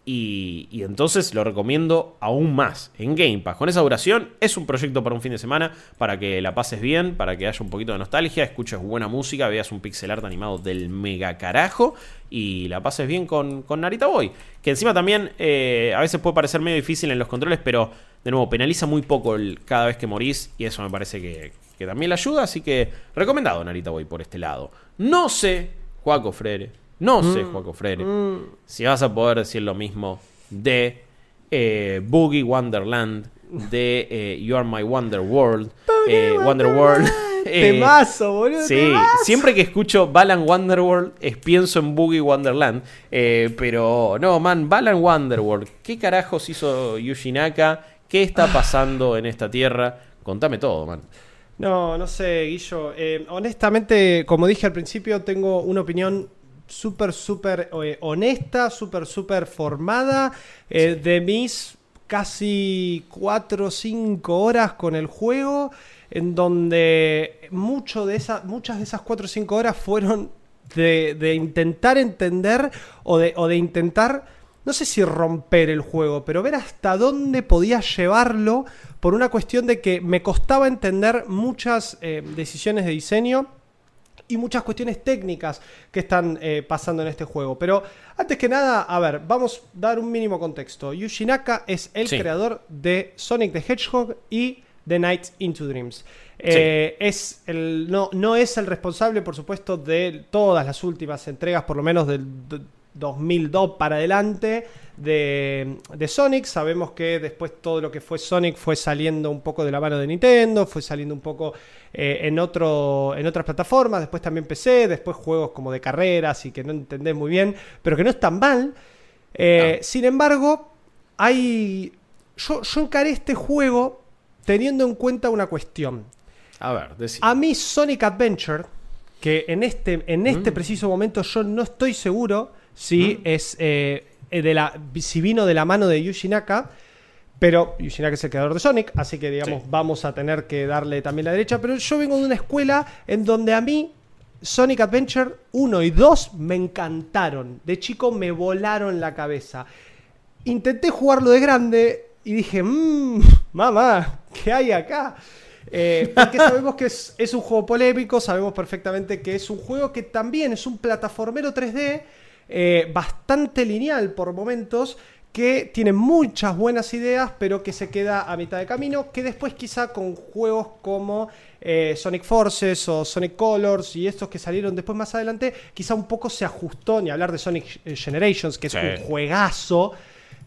D: Y, entonces lo recomiendo aún más en Game Pass. Con esa duración es un proyecto para un fin de semana, para que la pases bien, para que haya un poquito de nostalgia, escuches buena música, veas un pixel art animado del mega carajo y la pases bien con, con Narita Boy. Que encima también eh, a veces puede parecer medio difícil en los controles, pero de nuevo penaliza muy poco cada vez que morís y eso me parece que, que también le ayuda. Así que recomendado Narita Boy por este lado. No sé, Juaco Frere, no sé, Juaco Frere, si vas a poder decir lo mismo de eh, Boogie Wonderland, de eh, You Are My Wonder World, eh, Wonder World.
C: Temazo, boludo.
D: Sí,
C: temazo.
D: siempre que escucho Balan Wonderworld es pienso en Boogie Wonderland. pero no, man, Balan Wonderworld. ¿Qué carajos hizo Yuji Naka? ¿Qué está pasando en esta tierra? Contame todo, man.
C: No, no sé, Guillo. Eh, honestamente, como dije al principio, tengo una opinión súper, súper eh, honesta, súper, súper formada eh, de mis casi 4 o 5 horas con el juego, en donde mucho de esa, muchas de esas 4 o 5 horas fueron de, de intentar entender o de, o de intentar no sé si romper el juego, pero ver hasta dónde podía llevarlo por una cuestión de que me costaba entender muchas eh, decisiones de diseño y muchas cuestiones técnicas que están eh, pasando en este juego. Pero antes que nada, a ver, vamos a dar un mínimo contexto. Yuji Naka es el
D: Sí.
C: creador de Sonic the Hedgehog y The Night into Dreams. Eh, es el, no, no es el responsable, por supuesto, de todas las últimas entregas, por lo menos del 2002 para adelante de, de Sonic. Sabemos que después todo lo que fue Sonic fue saliendo un poco de la mano de Nintendo, fue saliendo un poco eh, en, otro, en otras plataformas, después también PC, después juegos como de carreras y que no entendés muy bien, pero que no están mal. Eh,
D: No.
C: Sin embargo, hay... Yo, yo encaré este juego teniendo en cuenta una cuestión.
D: A ver.
C: A mí Sonic Adventure, que en este, en este
D: Mm.
C: preciso momento yo no estoy seguro si es eh, de la, si vino de la mano de Yuji Naka, pero Yuji Naka es el creador de Sonic, así que digamos
D: Sí.
C: vamos a tener que darle también la derecha. Pero yo vengo de una escuela en donde a mí Sonic Adventure 1 y 2 me encantaron. De chico me volaron la cabeza. Intenté jugarlo de grande y dije, mmm, mamá, ¿qué hay acá? Eh, porque sabemos que es, es un juego polémico, sabemos perfectamente que es un juego que también es un plataformero 3D eh, bastante lineal por momentos, que tiene muchas buenas ideas, pero que se queda a mitad de camino, que después quizá con juegos como eh, Sonic Forces o Sonic Colors y estos que salieron después más adelante, quizá un poco se ajustó, ni hablar de Sonic eh, Generations, que es
D: Sí.
C: un juegazo,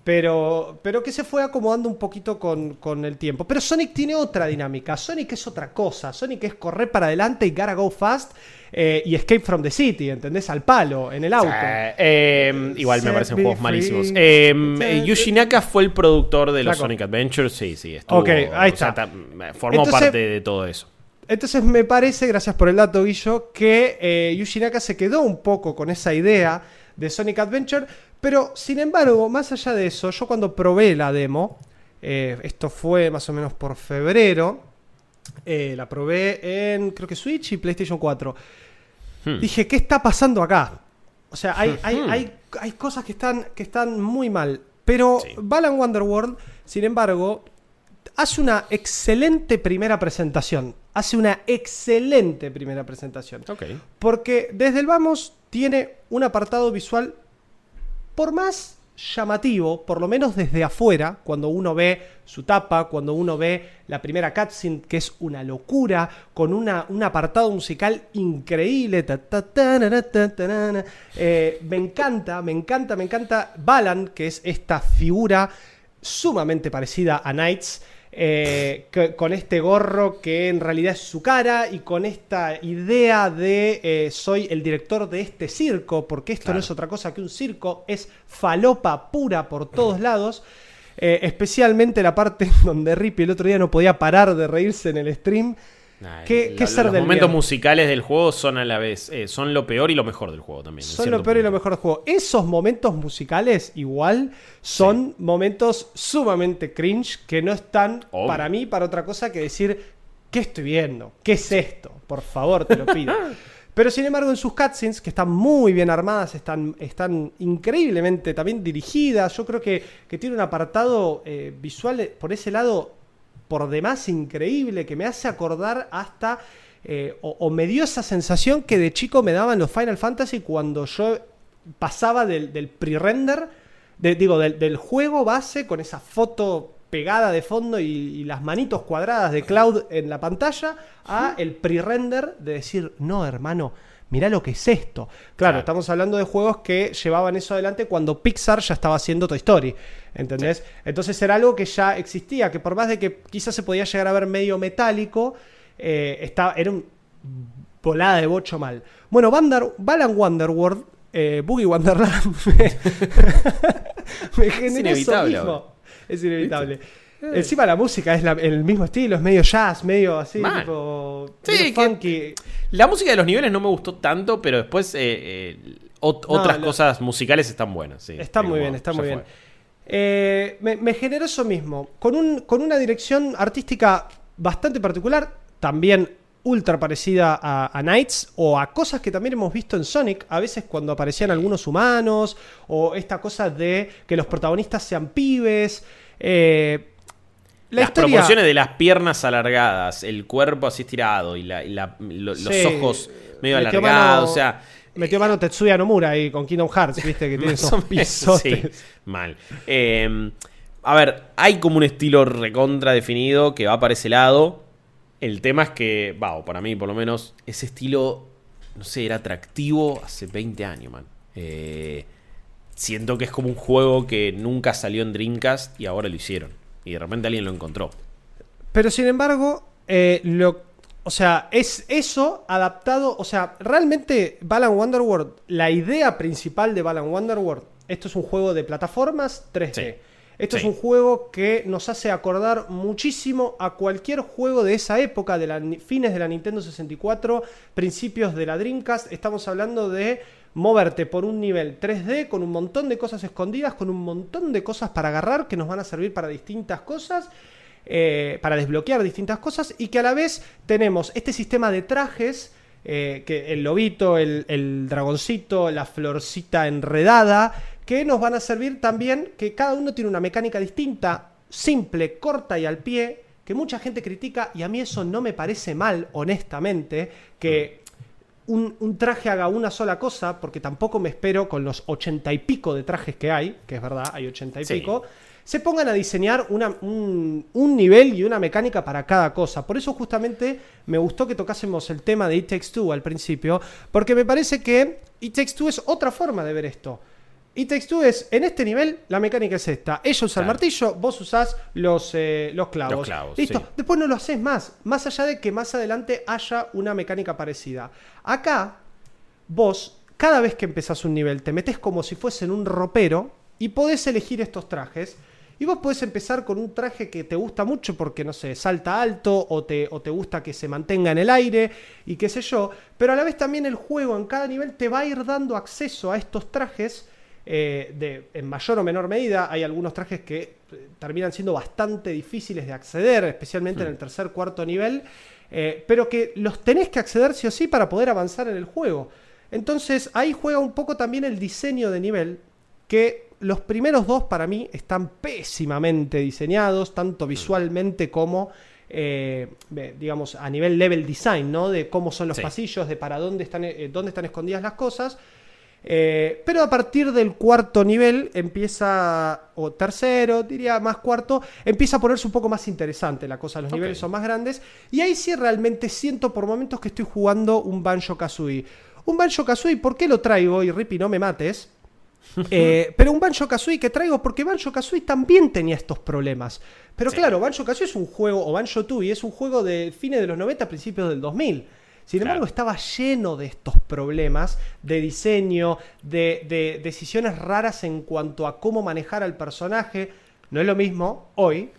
C: pero, pero que se fue acomodando un poquito con, con el tiempo. Pero Sonic tiene otra dinámica. Sonic es otra cosa. Sonic es correr para adelante y gotta go fast eh, y escape from the city, ¿entendés? Al palo, en el auto.
D: Eh, eh, igual me parecen juegos
C: free.
D: malísimos. Eh,
C: Set-
D: Yuji Naka fue el productor de los. Sonic Adventures. Sí, sí, estuvo.
C: Ok, ahí
D: o sea,
C: está.
D: formó
C: Entonces-
D: parte de todo eso.
C: Entonces me parece, gracias por el dato, Guillo, que eh, Yuji Naka se quedó un poco con esa idea de Sonic Adventure, pero sin embargo, más allá de eso, yo cuando probé la demo, eh, esto fue más o menos por febrero, eh, la probé en creo que Switch y PlayStation 4,
D: Hmm.
C: dije, ¿qué está pasando acá? O sea, hay,
D: Hmm.
C: hay, hay cosas que están, que están muy mal, pero
D: Sí.
C: Balan Wonderworld, sin embargo, hace una excelente primera presentación. Hace una excelente primera presentación.
D: Ok.
C: Porque desde el vamos tiene un apartado visual por más llamativo, por lo menos desde afuera, cuando uno ve su tapa, cuando uno ve la primera cutscene, que es una locura, con una, un apartado musical increíble. me encanta, me encanta, me encanta Balan, que es esta figura sumamente parecida a Knights. Eh, que- con este gorro que en realidad es su cara y con esta idea de eh, soy el director de este circo, porque esto
D: Claro.
C: no es otra cosa que un circo, es falopa pura por todos lados. Eh, especialmente la parte donde Rippy el otro día no podía parar de reírse en el stream.
D: Nah,
C: ¿Qué-
D: lo-
C: qué ser
D: los
C: del
D: momentos
C: bien?
D: musicales del juego son a la vez, eh, son lo peor y lo mejor del juego también.
C: Son lo peor y lo mejor del juego. Esos momentos musicales, igual, son momentos sumamente cringe que no están
D: Obvio.
C: para mí para otra cosa que decir, ¿qué estoy viendo? ¿Qué es esto? Por favor, te lo pido. Pero sin embargo, en sus cutscenes, que están muy bien armadas, están, están increíblemente también dirigidas. Yo creo que, que tiene un apartado eh, visual eh, por ese lado por demás increíble, que me hace acordar hasta. eh, o, me dio esa sensación que de chico me daban los Final Fantasy cuando yo pasaba del, pre-render, de- digo, del, del juego base con esa foto pegada de fondo y, y las manitos cuadradas de Cloud en la pantalla, a el pre-render de decir, no, hermano, mirá lo que es esto. Claro,
D: Claro.
C: estamos hablando de juegos que llevaban eso adelante cuando Pixar ya estaba haciendo Toy Story. ¿Entendés? Entonces era algo que ya existía, que por más de que quizás se podía llegar a ver medio metálico, eh, estaba, era un volada de bocho mal. Bueno, Wander, Balan Wonderworld, eh, Boogie Wonderland, me, me generó eso
D: inevitable
C: mismo. Es inevitable. Encima la música es la- el mismo estilo, es medio jazz, medio así, tipo
D: Sí,
C: medio
D: que-
C: funky.
D: La música de los niveles no me gustó tanto, pero después eh, eh, ot-
C: No,
D: otras
C: lo-
D: cosas musicales están buenas. sí.
C: Está muy bien, está muy
D: fue.
C: bien. Eh, me, me generó eso mismo, con, un, con una dirección artística bastante particular, también ultra parecida a, a Knights o a cosas que también hemos visto en Sonic, a veces cuando aparecían algunos humanos, o esta cosa de que los protagonistas sean pibes. eh, la
D: las
C: historia-
D: proporciones de las piernas alargadas, el cuerpo así estirado y, la- y la- lo- los ojos medio
C: metió
D: alargados,
C: mano-
D: o sea...
C: Metió mano Tetsuya Nomura ahí con Kingdom Hearts, viste, que tiene esos pisotes.
D: sí, mal. Eh, a ver, hay como un estilo recontra definido que va para ese lado. El tema es que, wow, para mí por lo menos, ese estilo, no sé, era atractivo hace 20 años, man. Eh, siento que es como un juego que nunca salió en Dreamcast y ahora lo hicieron. Y de repente alguien lo encontró.
C: Pero sin embargo, eh, lo, o sea, es eso adaptado. O sea, realmente Balan Wonderworld, la idea principal de Balan Wonderworld, esto es un juego de plataformas 3D.
D: Sí.
C: Esto es un juego que nos hace acordar muchísimo a cualquier juego de esa época, de la, fines de la Nintendo 64, principios de la Dreamcast. Estamos hablando de moverte por un nivel 3D con un montón de cosas escondidas, con un montón de cosas para agarrar que nos van a servir para distintas cosas eh, para desbloquear distintas cosas y que a la vez tenemos este sistema de trajes, eh, que el lobito, el, el dragoncito, la florcita enredada, que nos van a servir también, que cada uno tiene una mecánica distinta, simple, corta y al pie, que mucha gente critica y a mí eso no me parece mal, honestamente, que un, un traje haga una sola cosa, porque tampoco me espero con los ochenta y pico de trajes que hay, que es verdad, hay ochenta y
D: Sí.
C: pico, se pongan a diseñar una- un, un nivel y una mecánica para cada cosa. Por eso justamente me gustó que tocásemos el tema de It Takes Two al principio, porque me parece que It Takes Two es otra forma de ver esto. It Takes Two es, en este nivel, la mecánica es esta. Ella usa el martillo, vos usás los, eh, los clavos.
D: Los clavos,
C: Listo.
D: sí.
C: Después no lo haces más, más allá de que más adelante haya una mecánica parecida. Acá, vos, cada vez que empezás un nivel, te metes como si fuese en un ropero y podés elegir estos trajes. Y vos podés empezar con un traje que te gusta mucho porque, no sé, salta alto o te, o te gusta que se mantenga en el aire y qué sé yo. Pero a la vez también el juego en cada nivel te va a ir dando acceso a estos trajes eh, de, en mayor o menor medida. Hay algunos trajes que eh, terminan siendo bastante difíciles de acceder, especialmente en el tercer, cuarto nivel, eh, pero que los tenés que acceder sí o sí para poder avanzar en el juego. Entonces ahí juega un poco también el diseño de nivel, que los primeros dos para mí están pésimamente diseñados, tanto visualmente como... eh, digamos, a nivel level design, ¿no? De cómo son los
D: Sí.
C: pasillos, de para dónde están, eh, dónde están escondidas las cosas. Eh, pero a partir del cuarto nivel empieza, o tercero, diría más cuarto, empieza a ponerse un poco más interesante la cosa, los niveles son más grandes. Y ahí sí realmente siento por momentos que estoy jugando un Banjo Kazooie. Un Banjo Kazooie, ¿por qué lo traigo? Y Rippy, no me mates. Eh, pero un Banjo Kazooie que traigo porque Banjo Kazooie también tenía estos problemas. Pero
D: Sí.
C: claro, Banjo Kazooie es un juego, o Banjo Tooie es un juego de fines de los 90, principios del 2000. Sin embargo,
D: Claro.
C: estaba lleno de estos problemas de diseño, de, de decisiones raras en cuanto a cómo manejar al personaje. No es lo mismo hoy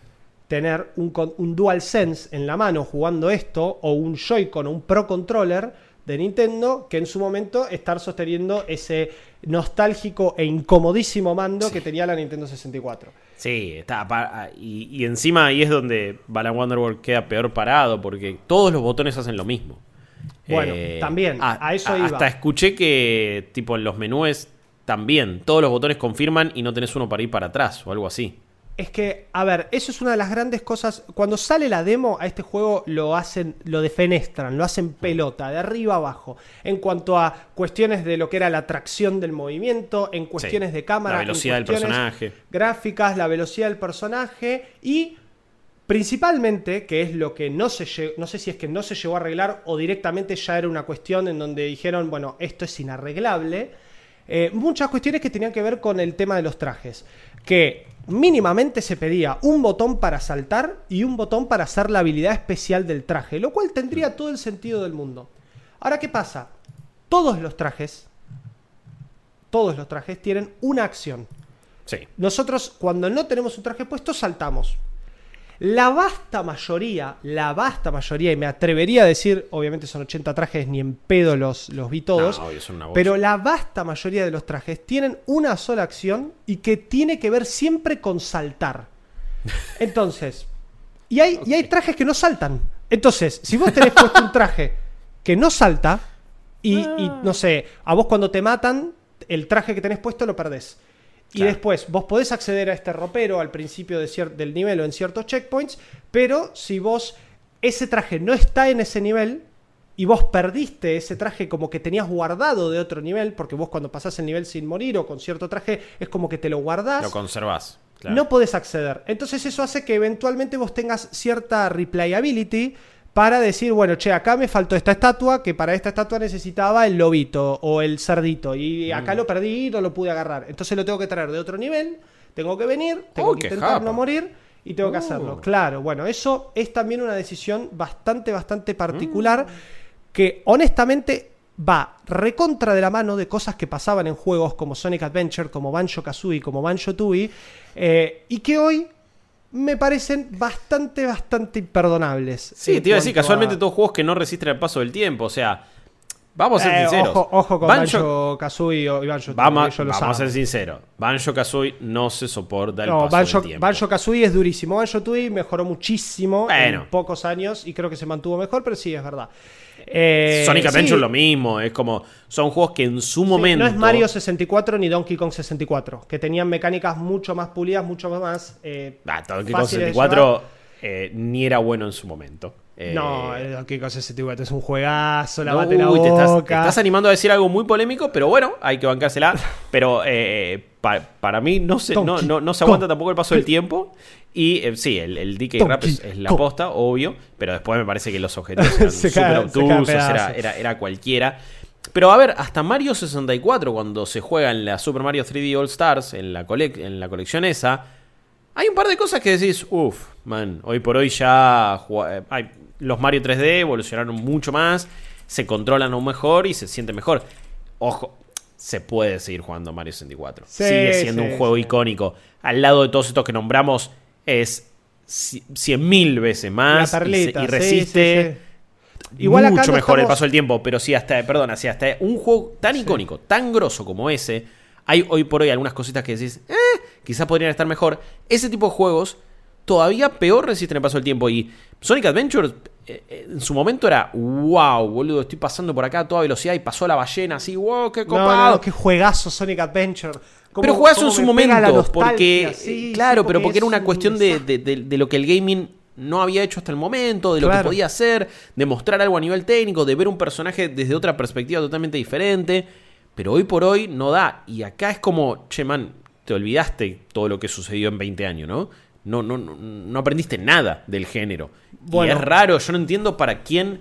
C: tener un, un DualSense en la mano jugando esto, o un Joy-Con o un Pro Controller de Nintendo, que en su momento estar sosteniendo ese nostálgico e incomodísimo mando que tenía la Nintendo 64.
D: Sí, está. pa- Y, y encima ahí es donde Balan Wonderworld queda peor parado, porque todos los botones hacen lo mismo.
C: Bueno, también, a eso iba.
D: Hasta escuché que, tipo, en los menús también, todos los botones confirman y no tenés uno para ir para atrás o algo así.
C: Es que, a ver, eso es una de las grandes cosas. Cuando sale la demo, a este juego lo hacen, lo defenestran, lo hacen pelota, de arriba abajo. En cuanto a cuestiones de lo que era la tracción del movimiento, en cuestiones de cámara,
D: la velocidad del personaje,
C: gráficas, la velocidad del personaje y principalmente, que es lo que no se no sé si es que no se llegó a arreglar o directamente ya era una cuestión en donde dijeron, bueno, esto es inarreglable. Eh, muchas cuestiones que tenían que ver con el tema de los trajes. Que mínimamente se pedía un botón para saltar y un botón para hacer la habilidad especial del traje, lo cual tendría todo el sentido del mundo. Ahora, ¿qué pasa? Todos los trajes, todos los trajes tienen una acción.
D: Sí.
C: Nosotros, cuando no tenemos un traje puesto, saltamos. La vasta mayoría, la vasta mayoría, y me atrevería a decir, obviamente son 80 trajes, ni en pedo los, los vi todos, pero la vasta mayoría de los trajes tienen una sola acción y que tiene que ver siempre con saltar. Entonces, y hay, y hay trajes que no saltan. Entonces, si vos tenés puesto un traje que no salta, y, y no sé, a vos cuando te matan, el traje que tenés puesto lo perdés. Y después, vos podés acceder a este ropero al principio de del nivel o en ciertos checkpoints, pero si vos ese traje no está en ese nivel y vos perdiste ese traje como que tenías guardado de otro nivel, porque vos cuando pasás el nivel sin morir o con cierto traje es como que te lo guardás.
D: Lo conservás.
C: No podés acceder. Entonces eso hace que eventualmente vos tengas cierta replayability para decir, bueno, che, acá me faltó esta estatua, que para esta estatua necesitaba el lobito o el cerdito, y acá mm. lo perdí y no lo pude agarrar. Entonces lo tengo que traer de otro nivel, tengo que venir, tengo oh, que intentar no morir y tengo que hacerlo. Uh. Claro, bueno, eso es también una decisión bastante, bastante particular mm. que honestamente va recontra de la mano de cosas que pasaban en juegos como Sonic Adventure, como Banjo Kazooie, como Banjo Tooie, eh, y que hoy me parecen bastante, bastante imperdonables.
D: Sí, te iba a decir, casualmente todos juegos que no resisten el paso del tiempo, o sea, vamos a ser eh, sinceros.
C: Ojo, con Banjo, Kazooie y Banjo
D: Vamos, vamos a ser sinceros. Banjo Kazooie no se soporta el paso del tiempo.
C: Banjo Kazooie es durísimo. Banjo Tooie mejoró muchísimo en pocos años y creo que se mantuvo mejor, pero sí, es verdad.
D: Eh, Sonic Adventure lo mismo, es como son juegos que en su momento
C: no es Mario 64 ni Donkey Kong 64, que tenían mecánicas mucho más pulidas, mucho más
D: eh, ah, Donkey Kong 64 eh, ni era bueno en su momento.
C: no, el Donkey Kong 64 es un juegazo, la no, la boca.
D: Te estás, animando a decir algo muy polémico, pero bueno, hay que bancársela. pero para mí no se, no, no, se aguanta tampoco el paso del tiempo. Y eh, sí, el, el DK Rap es, la posta, obvio, pero después me parece que los objetivos eran súper obtusos, era, era, cualquiera. Pero a ver, hasta Mario 64, cuando se juega en la Super Mario 3D All Stars, en la, en la colección esa, hay un par de cosas que decís, uff, man, hoy por hoy ya eh, los Mario 3D evolucionaron mucho más, se controlan aún mejor y se siente mejor. Ojo, se puede seguir jugando Mario 64. Sigue siendo un juego icónico. Al lado de todos estos que nombramos, es cien mil veces más y, resiste Igual mucho mejor el paso del tiempo, pero sí hasta, perdona, sí hasta un juego tan icónico, tan grosso como ese, hay hoy por hoy algunas cositas que decís, eh, quizás podrían estar mejor. Ese tipo de juegos todavía peor resisten el paso del tiempo y Sonic Adventure eh, eh, en su momento era wow, boludo, estoy pasando por acá a toda velocidad y pasó la ballena así, wow, qué copado.
C: qué juegazo Sonic Adventure
D: pero juegas en su momento, porque. claro, pero porque era una cuestión de, lo que el gaming no había hecho hasta el momento, de lo que podía hacer, de mostrar algo a nivel técnico, de ver un personaje desde otra perspectiva totalmente diferente. Pero hoy por hoy no da. Y acá es como, che, man, te olvidaste todo lo que sucedió en 20 años, ¿no? No, no, no, aprendiste nada del género. Y es raro, yo no entiendo para quién.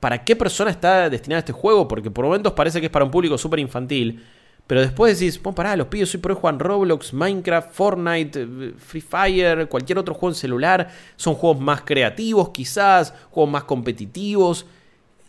D: ¿Para qué persona está destinado este juego? Porque por momentos parece que es para un público súper infantil. Pero después decís, bueno, pará, los pibes hoy por hoy juegan Roblox, Minecraft, Fortnite, Free Fire, cualquier otro juego en celular. Son juegos más creativos quizás, juegos más competitivos.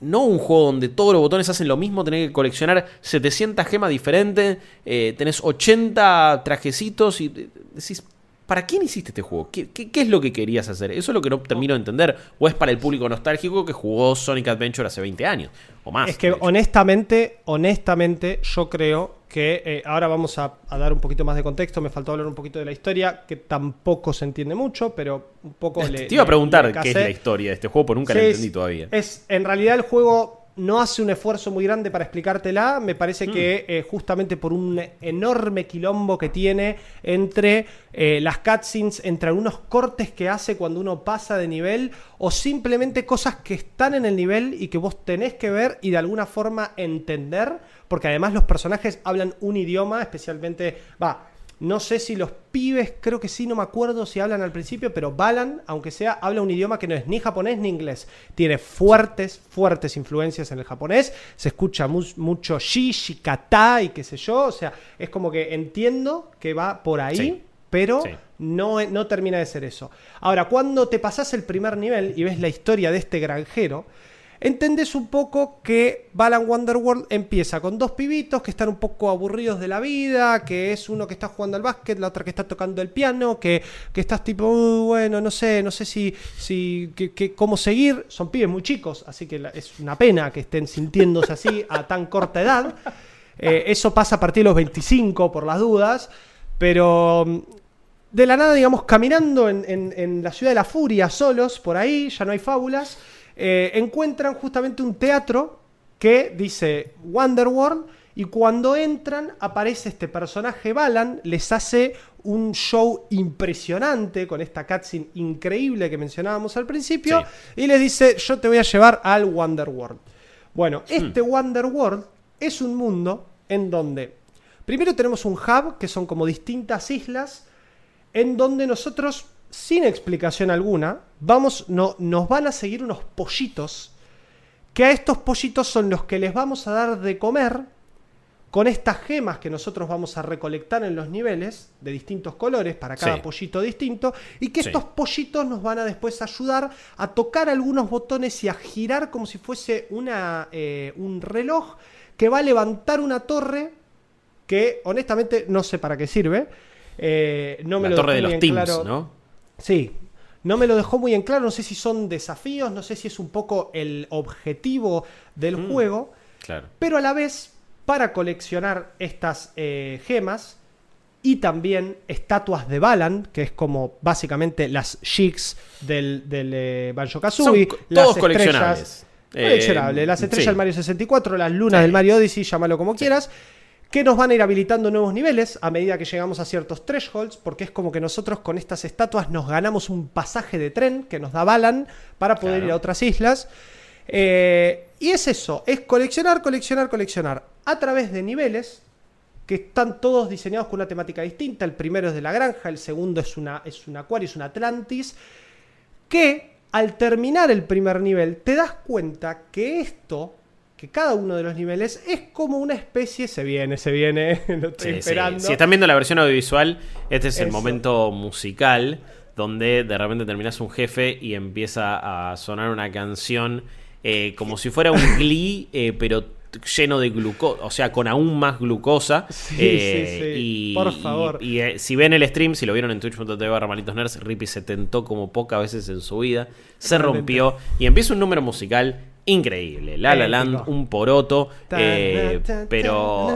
D: No un juego donde todos los botones hacen lo mismo, tenés que coleccionar 700 gemas diferentes, eh, tenés 80 trajecitos y eh, decís, ¿para quién hiciste este juego? ¿Qué, ¿Qué, es lo que querías hacer? Eso es lo que no termino de entender. ¿O es para el público nostálgico que jugó Sonic Adventure hace 20 años? O más.
C: Es que honestamente, honestamente, yo creo que eh, ahora vamos a, dar un poquito más de contexto, me faltó hablar un poquito de la historia, que tampoco se entiende mucho, pero un poco
D: le... Te iba a preguntar qué es la historia de este juego, porque nunca la entendí todavía.
C: Es, en realidad el juego no hace un esfuerzo muy grande para explicártela. Me parece
D: Hmm.
C: que eh, justamente por un enorme quilombo que tiene entre eh, las cutscenes, entre algunos cortes que hace cuando uno pasa de nivel, o simplemente cosas que están en el nivel y que vos tenés que ver y de alguna forma entender, porque además los personajes hablan un idioma, especialmente, va, no sé si los pibes, creo que sí, no me acuerdo si hablan al principio, pero Balan, aunque sea, habla un idioma que no es ni japonés ni inglés. Tiene fuertes, fuertes influencias en el japonés. Se escucha mu- mucho shi, shikata y qué sé yo. O sea, es como que entiendo que va por ahí,
D: Sí.
C: pero
D: Sí.
C: no, no termina de ser eso. Ahora, cuando te pasás el primer nivel y ves la historia de este granjero, entendés un poco que Balan Wonderworld empieza con dos pibitos que están un poco aburridos de la vida, que es uno que está jugando al básquet, la otra que está tocando el piano, que, que estás tipo, "Uh, bueno, no sé, no sé si, si que- que- cómo seguir. Son pibes muy chicos, así que es una pena que estén sintiéndose así a tan corta edad. Eh, eso pasa a partir de los 25, por las dudas, pero mm, de la nada, digamos, caminando en- en la ciudad de la furia, solos, por ahí, ya no hay fábulas, eh, encuentran justamente un teatro que dice Wonderworld y cuando entran aparece este personaje Balan, les hace un show impresionante con esta cutscene increíble que mencionábamos al principio y les dice yo te voy a llevar al Wonderworld. Bueno, este Wonderworld es un mundo en donde primero tenemos un hub que son como distintas islas en donde nosotros, sin explicación alguna, vamos, no, nos van a seguir unos pollitos, que a estos pollitos son los que les vamos a dar de comer con estas gemas que nosotros vamos a recolectar en los niveles de distintos colores para cada
D: Sí.
C: pollito distinto y que
D: Sí.
C: estos pollitos nos van a después ayudar a tocar algunos botones y a girar como si fuese una, eh, un reloj que va a levantar una torre que honestamente no sé para qué sirve. Eh, no me
D: la
C: lo
D: torre de los teams,
C: claro.
D: ¿no?
C: Sí, no me lo dejó muy en claro. No sé si son desafíos, no sé si es un poco el objetivo del
D: Mm.
C: juego.
D: Claro.
C: Pero a la vez, para coleccionar estas eh, gemas y también estatuas de Balan, que es como básicamente las Jigs del, del eh, Banjo Kazooie,
D: Son co- todos coleccionables.
C: Coleccionables,
D: Eh,
C: las estrellas
D: sí.
C: del Mario 64, las lunas
D: Sí.
C: del Mario Odyssey, llámalo como quieras, que nos van a ir habilitando nuevos niveles a medida que llegamos a ciertos thresholds, porque es como que nosotros con estas estatuas nos ganamos un pasaje de tren que nos da Balan para poder
D: Claro.
C: ir a otras islas. Eh, y es eso, es coleccionar, coleccionar, coleccionar a través de niveles que están todos diseñados con una temática distinta. El primero es de la granja, el segundo es, una, es un acuario, es un Atlantis, que al terminar el primer nivel te das cuenta que esto, que cada uno de los niveles es como una especie, se viene, se viene, lo estoy
D: Sí, sí.
C: esperando.
D: Si están viendo la versión audiovisual, este es el momento musical donde de repente terminas un jefe y empieza a sonar una canción eh, como si fuera un glee, eh, pero lleno de glucosa, o sea, con aún más glucosa.
C: Sí,
D: Eh,
C: sí, sí.
D: Y,
C: Por favor.
D: Y, eh, si ven el stream, si lo vieron en twitch.tv barra Malitos Nerds, Rippy se tentó como pocas veces en su vida, se rompió y empieza un número musical increíble. La La Land, un poroto, eh, pero...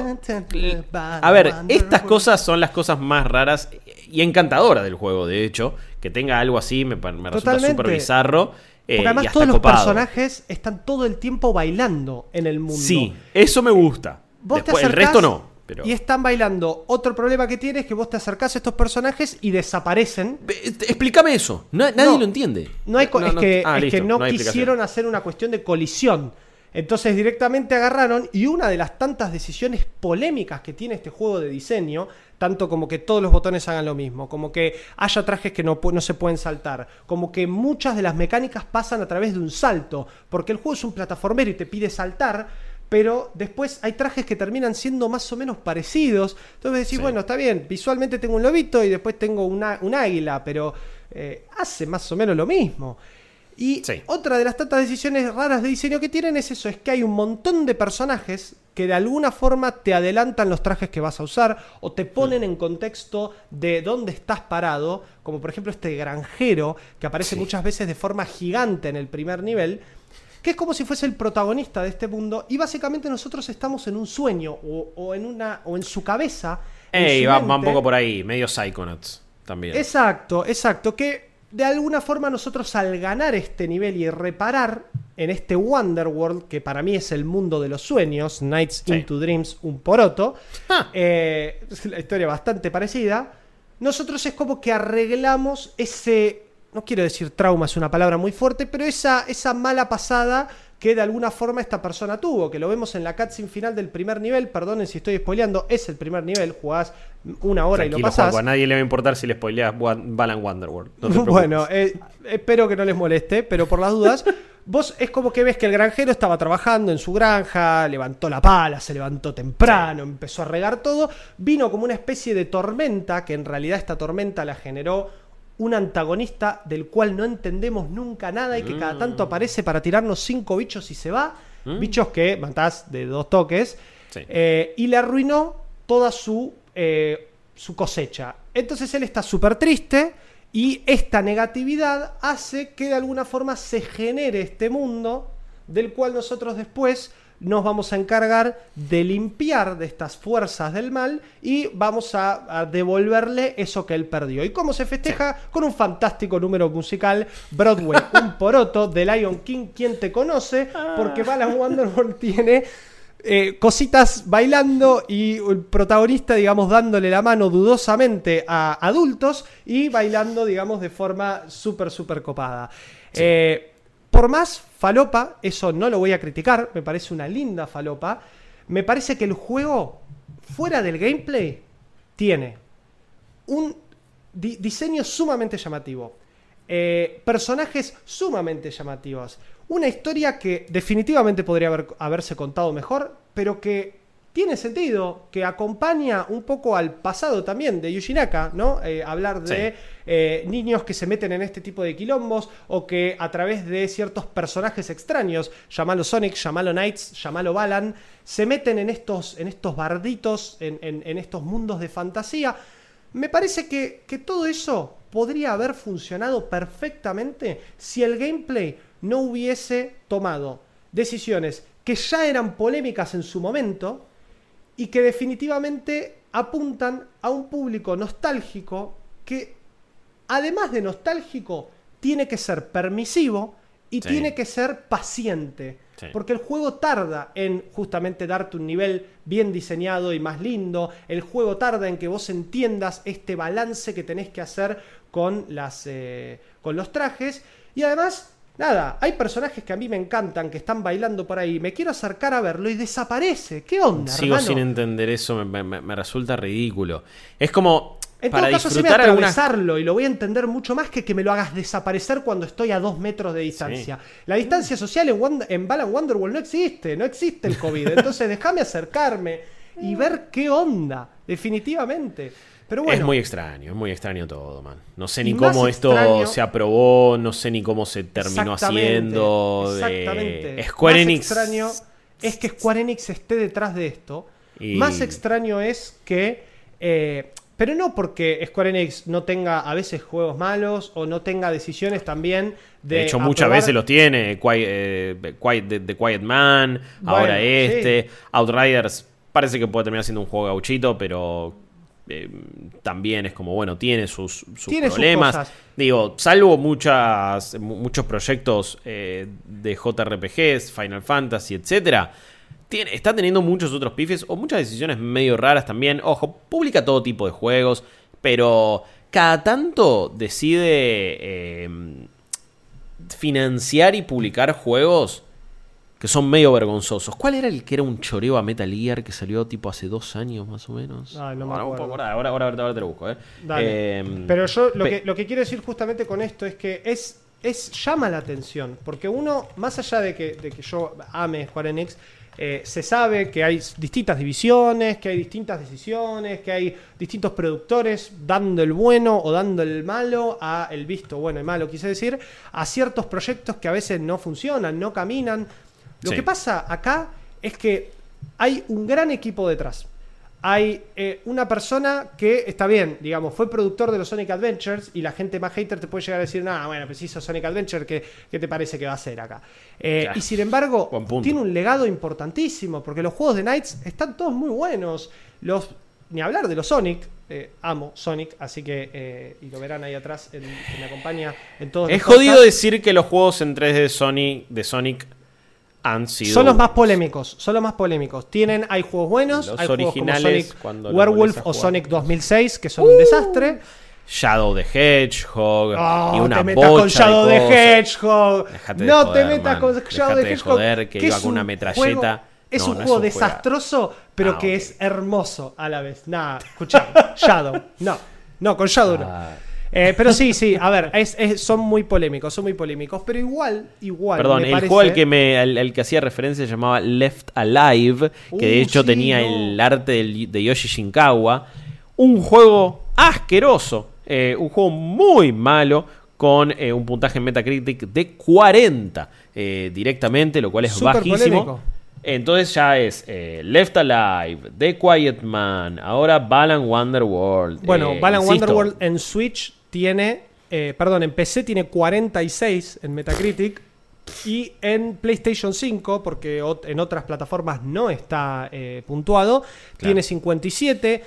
D: A ver, estas cosas son las cosas más raras y encantadoras del juego, de hecho. Que tenga algo así me, me resulta súper bizarro. eh,
C: Porque además todos los personajes están todo el tiempo bailando en el mundo.
D: Sí, eso me gusta. Después, el resto no. Pero...
C: Y están bailando. Otro problema que tiene es que vos te acercás a estos personajes y desaparecen.
D: Explícame eso. No- nadie
C: No.
D: lo entiende.
C: No hay co- es que,
D: ah,
C: es
D: listo,
C: que no, quisieron hacer una cuestión de colisión. Entonces directamente agarraron y una de las tantas decisiones polémicas que tiene este juego de diseño, tanto como que todos los botones hagan lo mismo, como que haya trajes que no se pueden saltar, como que muchas de las mecánicas pasan a través de un salto, porque el juego es un plataformero y te pide saltar, pero después hay trajes que terminan siendo más o menos parecidos. Entonces decís,
D: Sí.
C: bueno, está bien, visualmente tengo un lobito y después tengo una, un águila, pero eh, hace más o menos lo mismo. Y
D: Sí.
C: otra de las tantas decisiones raras de diseño que tienen es eso, es que hay un montón de personajes que de alguna forma te adelantan los trajes que vas a usar o te ponen en contexto de dónde estás parado, como por ejemplo este granjero que aparece
D: Sí.
C: muchas veces de forma gigante en el primer nivel, que es como si fuese el protagonista de este mundo y básicamente nosotros estamos en un sueño o, o en una o en su cabeza. en
D: Ey,
C: su
D: va, va un poco por ahí. Medio Psychonauts también.
C: Exacto, exacto. Que de alguna forma nosotros al ganar este nivel y reparar en este Wonderworld, que para mí es el mundo de los sueños, Nights
D: Sí.
C: into Dreams, un poroto.
D: Ah.
C: Eh, es la historia bastante parecida. Nosotros es como que arreglamos ese, no quiero decir trauma, es una palabra muy fuerte, pero esa, esa mala pasada que de alguna forma esta persona tuvo, que lo vemos en la cutscene final del primer nivel, perdonen si estoy spoileando, es el primer nivel, jugás una hora y lo pasás.
D: A nadie le va a importar si le spoileas Wan- Balan Wonderworld. No
C: bueno, eh, espero que no les moleste, pero por las dudas, vos es como que ves que el granjero estaba trabajando en su granja, levantó la pala, se levantó temprano, empezó a regar todo, vino como una especie de tormenta, que en realidad esta tormenta la generó un antagonista del cual no entendemos nunca nada y que cada tanto aparece para tirarnos cinco bichos y se va, bichos que matás de dos toques,
D: Sí.
C: eh, y le arruinó toda su, eh, su cosecha. Entonces él está súper triste y esta negatividad hace que de alguna forma se genere este mundo del cual nosotros después nos vamos a encargar de limpiar de estas fuerzas del mal y vamos a, a devolverle eso que él perdió. ¿Y cómo se festeja? Con un fantástico número musical, Broadway, un poroto de Lion King, quien te conoce, porque Balan Wonderworld tiene eh, cositas bailando y el protagonista, digamos, dándole la mano dudosamente a adultos y bailando, digamos, de forma súper, súper copada. Eh, por más falopa, eso no lo voy a criticar, me parece una linda falopa, me parece que el juego, fuera del gameplay, tiene un di- diseño sumamente llamativo. eh, personajes sumamente llamativos. Una historia que definitivamente podría haber- haberse contado mejor, pero que tiene sentido, que acompaña un poco al pasado también de Yuji Naka, ¿no? Eh, hablar de
D: Sí.
C: eh, niños que se meten en este tipo de quilombos o que a través de ciertos personajes extraños, llamalo Sonic, llamalo Knights, llamalo Balan, se meten en estos, en estos barditos, en, en- en estos mundos de fantasía. Me parece que, que todo eso podría haber funcionado perfectamente si el gameplay no hubiese tomado decisiones que ya eran polémicas en su momento y que definitivamente apuntan a un público nostálgico que, además de nostálgico, tiene que ser permisivo y
D: Sí.
C: tiene que ser paciente.
D: Sí.
C: Porque el juego tarda en justamente darte un nivel bien diseñado y más lindo. El juego tarda en que vos entiendas este balance que tenés que hacer con, las, eh, con los trajes. Y además, nada, hay personajes que a mí me encantan, que están bailando por ahí. Me quiero acercar a verlo y desaparece. ¿Qué onda,
D: Sigo
C: hermano?
D: sin entender eso, me, me- me resulta ridículo. Es como
C: En
D: para
C: todo caso, se me
D: disfrutar
C: atravesarlo y lo voy a entender mucho más que que me lo hagas desaparecer cuando estoy a dos metros de distancia. La distancia social en, Wonder- en Balan Wonderworld no existe, no existe el COVID. Entonces déjame acercarme y ver qué onda, definitivamente. Pero bueno,
D: Es muy extraño, es muy extraño todo, man. No sé ni cómo esto
C: extraño-
D: se aprobó, no sé ni cómo se terminó
C: Exactamente,
D: haciendo.
C: Exactamente.
D: Square
C: Más
D: Enix.
C: extraño es que Square Enix esté detrás de esto.
D: Y-
C: Más extraño es que. eh, pero no porque Square Enix no tenga a veces juegos malos o no tenga decisiones también de.
D: De hecho, muchas veces los tiene. Quiet, eh, Quiet- The, The Quiet Man,
C: Bueno,
D: ahora
C: sí.
D: este. Outriders parece que puede terminar siendo un juego gauchito, pero eh, también es como, bueno, tiene sus, sus
C: Tiene sus
D: problemas. Digo, salvo muchas, mu- muchos proyectos eh, de JRPGs, Final Fantasy, etcétera. Tiene, está teniendo muchos otros pifes o muchas decisiones medio raras también. Ojo, publica todo tipo de juegos, pero cada tanto decide eh, financiar y publicar juegos que son medio vergonzosos. ¿Cuál era el que era un choreo a Metal Gear que salió tipo hace dos años más o menos?
C: Ay, no me
D: Ahora, un
C: acuerdo.
D: poco, ahora, ahora, ahora- ahora te lo busco, eh.
C: Dale.
D: Eh,
C: Pero yo lo
D: pe-
C: que, lo que quiero decir justamente con esto es que es, es llama la atención. Porque uno, más allá de que, de que yo ame Square Enix, eh, se sabe que hay distintas divisiones, que hay distintas decisiones, que hay distintos productores dando el bueno o dando el malo a el visto bueno y malo, quise decir, a ciertos proyectos que a veces no funcionan, no caminan. Lo
D: Sí.
C: que pasa acá es que hay un gran equipo detrás. Hay eh, una persona que está bien, digamos, fue productor de los Sonic Adventures y la gente más hater te puede llegar a decir, no, bueno, pues hizo Sonic Adventure, ¿qué, qué te parece que va a hacer acá? Eh. Y sin embargo, tiene un legado importantísimo, porque los juegos de Knights están todos muy buenos. Los ni hablar de los Sonic. eh, amo Sonic, así que, eh, y lo verán ahí atrás, el, que me acompaña en todos
D: Es jodido
C: podcasts.
D: decir que los juegos en 3D de Sonic, de Sonic han sido.
C: Son los más polémicos, son los más polémicos. Tienen, hay juegos buenos,
D: Los
C: hay juegos como
D: originales,
C: Sonic Werewolf o.
D: Uh.
C: Sonic 2006, que son un desastre.
D: Shadow the Hedgehog
C: Oh,
D: y una
C: te metas
D: bocha
C: con Shadow
D: de
C: the. Hedgehog.
D: Dejate de
C: no
D: joder,
C: te metas
D: man.
C: con Shadow the
D: de
C: Hedgehog.
D: joder, que iba
C: es
D: con una
C: un
D: metralleta.
C: juego- es
D: No,
C: un
D: no es
C: juego
D: un
C: desastroso, pero
D: Ah,
C: que
D: ok.
C: es hermoso a la vez. Nada, escucha, Shadow. No, no, con Shadow no. Eh, pero sí, sí, a ver, es- es- son muy polémicos, son muy polémicos. Pero igual, igual.
D: Perdón,
C: me
D: el
C: parece-
D: juego al que, me, al, al que hacía referencia se llamaba Left Alive, que de
C: Uh,
D: hecho
C: sí,
D: tenía
C: no.
D: el arte del- de Yoshi Shinkawa. Un juego asqueroso, eh, un juego muy malo, con eh, un puntaje en Metacritic de 40 eh, directamente, lo cual es bajísimo.
C: polémico.
D: Entonces ya es eh, Left Alive, The Quiet Man, ahora Balan Wonderworld.
C: Bueno, Balan Wonderworld en Switch tiene, eh, perdón, en PC tiene 46 en Metacritic y en PlayStation 5, porque ot- en otras plataformas no está eh, puntuado, tiene 57.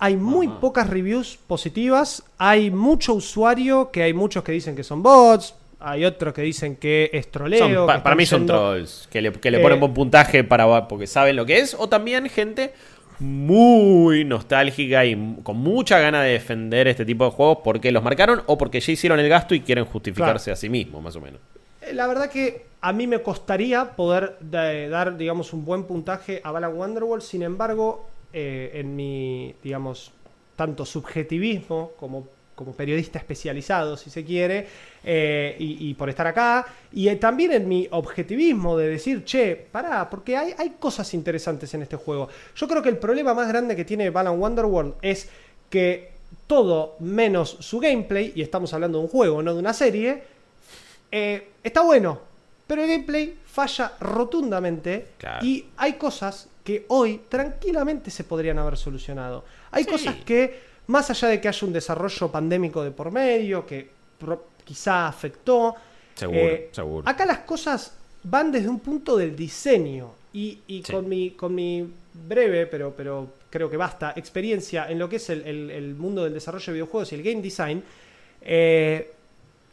C: Hay muy pocas reviews positivas, hay mucho usuario, que hay muchos que dicen que son bots, hay otros que dicen que es troleo.
D: son- pa-
C: que
D: para mí son trolls, que le, que le
C: Eh,
D: ponen buen puntaje para, porque saben lo que es, o también gente muy nostálgica y con mucha gana de defender este tipo de juegos porque los marcaron o porque ya hicieron el gasto y quieren justificarse a sí mismos, más o menos.
C: Eh, La verdad que a mí me costaría poder da- dar, digamos, un buen puntaje a Balan Wonderworld. Sin embargo, eh, en mi, digamos, tanto subjetivismo como, como periodista especializado, si se quiere, eh, y, y por estar acá, y eh, también en mi objetivismo de decir, che, pará, porque hay, hay cosas interesantes en este juego. Yo creo que el problema más grande que tiene Balan Wonderworld es que todo menos su gameplay, y estamos hablando de un juego, no de una serie, eh, está bueno, pero el gameplay falla rotundamente
D: Claro.
C: y hay cosas que hoy tranquilamente se podrían haber solucionado. Hay
D: Sí.
C: cosas que, más allá de que haya un desarrollo pandémico de por medio, que quizá afectó,
D: Seguro,
C: eh,
D: seguro.
C: acá las cosas van desde un punto del diseño y, y
D: Sí.
C: con, mi, con mi breve, pero, pero creo que basta, experiencia en lo que es el, el- el mundo del desarrollo de videojuegos y el game design, eh,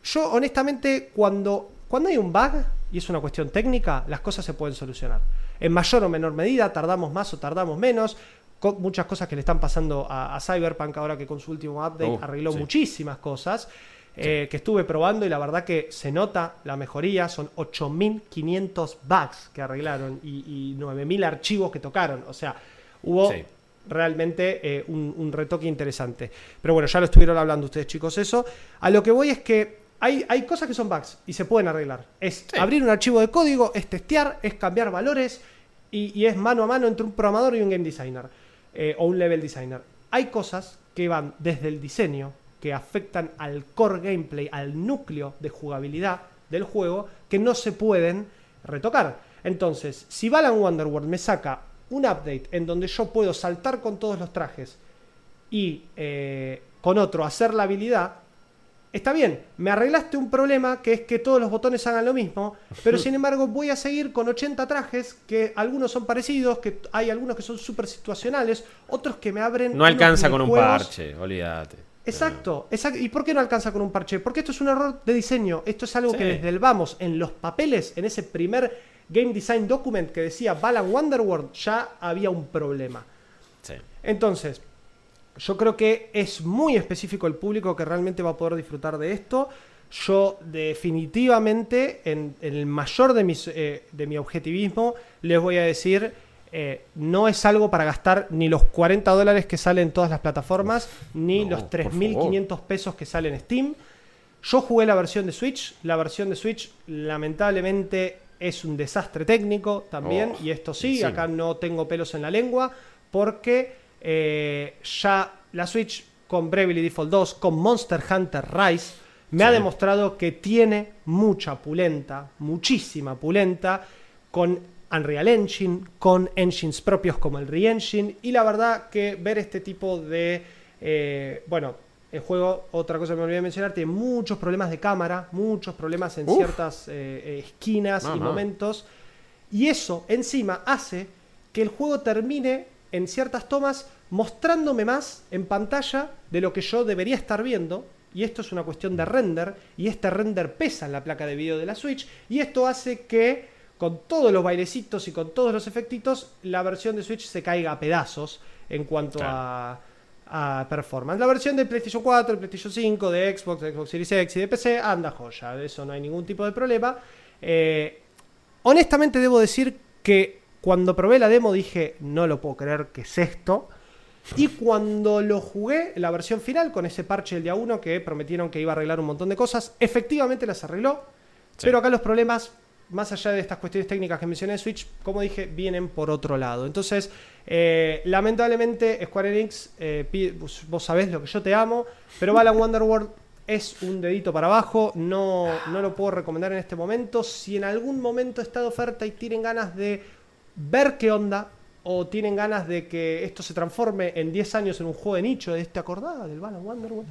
C: yo honestamente cuando, cuando hay un bug y es una cuestión técnica, las cosas se pueden solucionar. En mayor o menor medida, tardamos más o tardamos menos. Co- muchas cosas que le están pasando a, a Cyberpunk ahora que con su último update
D: Uh,
C: arregló
D: sí.
C: muchísimas cosas. eh, que estuve probando y la verdad que se nota la mejoría. Son 8500 bugs que arreglaron y, y 9000 archivos que tocaron. O sea, hubo
D: Sí.
C: realmente eh, un, un retoque interesante. Pero bueno, ya lo estuvieron hablando ustedes, chicos, eso. A lo que voy es que hay, hay cosas que son bugs y se pueden arreglar. Es
D: Sí.
C: abrir un archivo de código, es testear, es cambiar valores y, y es mano a mano entre un programador y un game designer eh, o un level designer. Hay cosas que van desde el diseño, que afectan al core gameplay, al núcleo de jugabilidad del juego, que no se pueden retocar. Entonces, si Balan Wonderworld me saca un update en donde yo puedo saltar con todos los trajes y eh, con otro hacer la habilidad, está bien, me arreglaste un problema que es que todos los botones hagan lo mismo, pero sin embargo voy a seguir con 80 trajes que algunos son parecidos, que hay algunos que son súper situacionales, otros que me abren...
D: No alcanza con un parche, olvídate.
C: Exacto, exacto. ¿Y por qué no alcanza con un parche? Porque esto es un error de diseño. Esto es algo
D: Sí.
C: que desde el vamos, en los papeles, en ese primer Game Design Document que decía Balan Wonderworld, ya había un problema.
D: Sí.
C: Entonces, yo creo que es muy específico el público que realmente va a poder disfrutar de esto. Yo definitivamente, en, en el mayor de, mis, eh, de mi objetivismo, les voy a decir, eh, no es algo para gastar ni los 40 dólares que salen en todas las plataformas, ni
D: no,
C: los
D: por
C: 3.500 pesos que salen en Steam. Yo jugué la versión de Switch. La versión de Switch, lamentablemente, es un desastre técnico también.
D: Oh,
C: y esto sí, acá no tengo pelos en la lengua. Porque eh, ya la Switch con Bravely Default 2, con Monster Hunter Rise, me ha demostrado que tiene mucha pulenta, muchísima pulenta, con Unreal Engine, con engines propios como el Re-Engine. Y la verdad que ver este tipo de. eh, bueno, el juego, otra cosa que me olvidé de mencionar, tiene muchos problemas de cámara, muchos problemas en
D: Uf.
C: ciertas eh, eh, esquinas
D: No,
C: y
D: no.
C: momentos. Y eso encima hace que el juego termine en ciertas tomas mostrándome más en pantalla de lo que yo debería estar viendo. Y esto es una cuestión de render. Y este render pesa en la placa de video de la Switch. Y esto hace que con todos los bailecitos y con todos los efectitos, la versión de Switch se caiga a pedazos en cuanto a, a performance. La versión de PlayStation 4, de PlayStation 5, de Xbox, de Xbox Series X y de PC anda joya. De eso no hay ningún tipo de problema. Eh, honestamente debo decir que cuando probé la demo dije, no lo puedo creer que es esto. Y cuando lo jugué, la versión final, con ese parche del día 1 que prometieron que iba a arreglar un montón de cosas, efectivamente las arregló. Pero acá los problemas, más allá de estas cuestiones técnicas que mencioné de Switch, como dije, vienen por otro lado. Entonces, eh, lamentablemente, Square Enix, eh, vos sabés lo que yo te amo, pero Balan Wonderworld es un dedito para abajo, no, no lo puedo recomendar en este momento. Si en algún momento está de oferta y tienen ganas de ver qué onda, o tienen ganas de que esto se transforme en 10 años en un juego de nicho, de este acordada del Balan Wonderworld.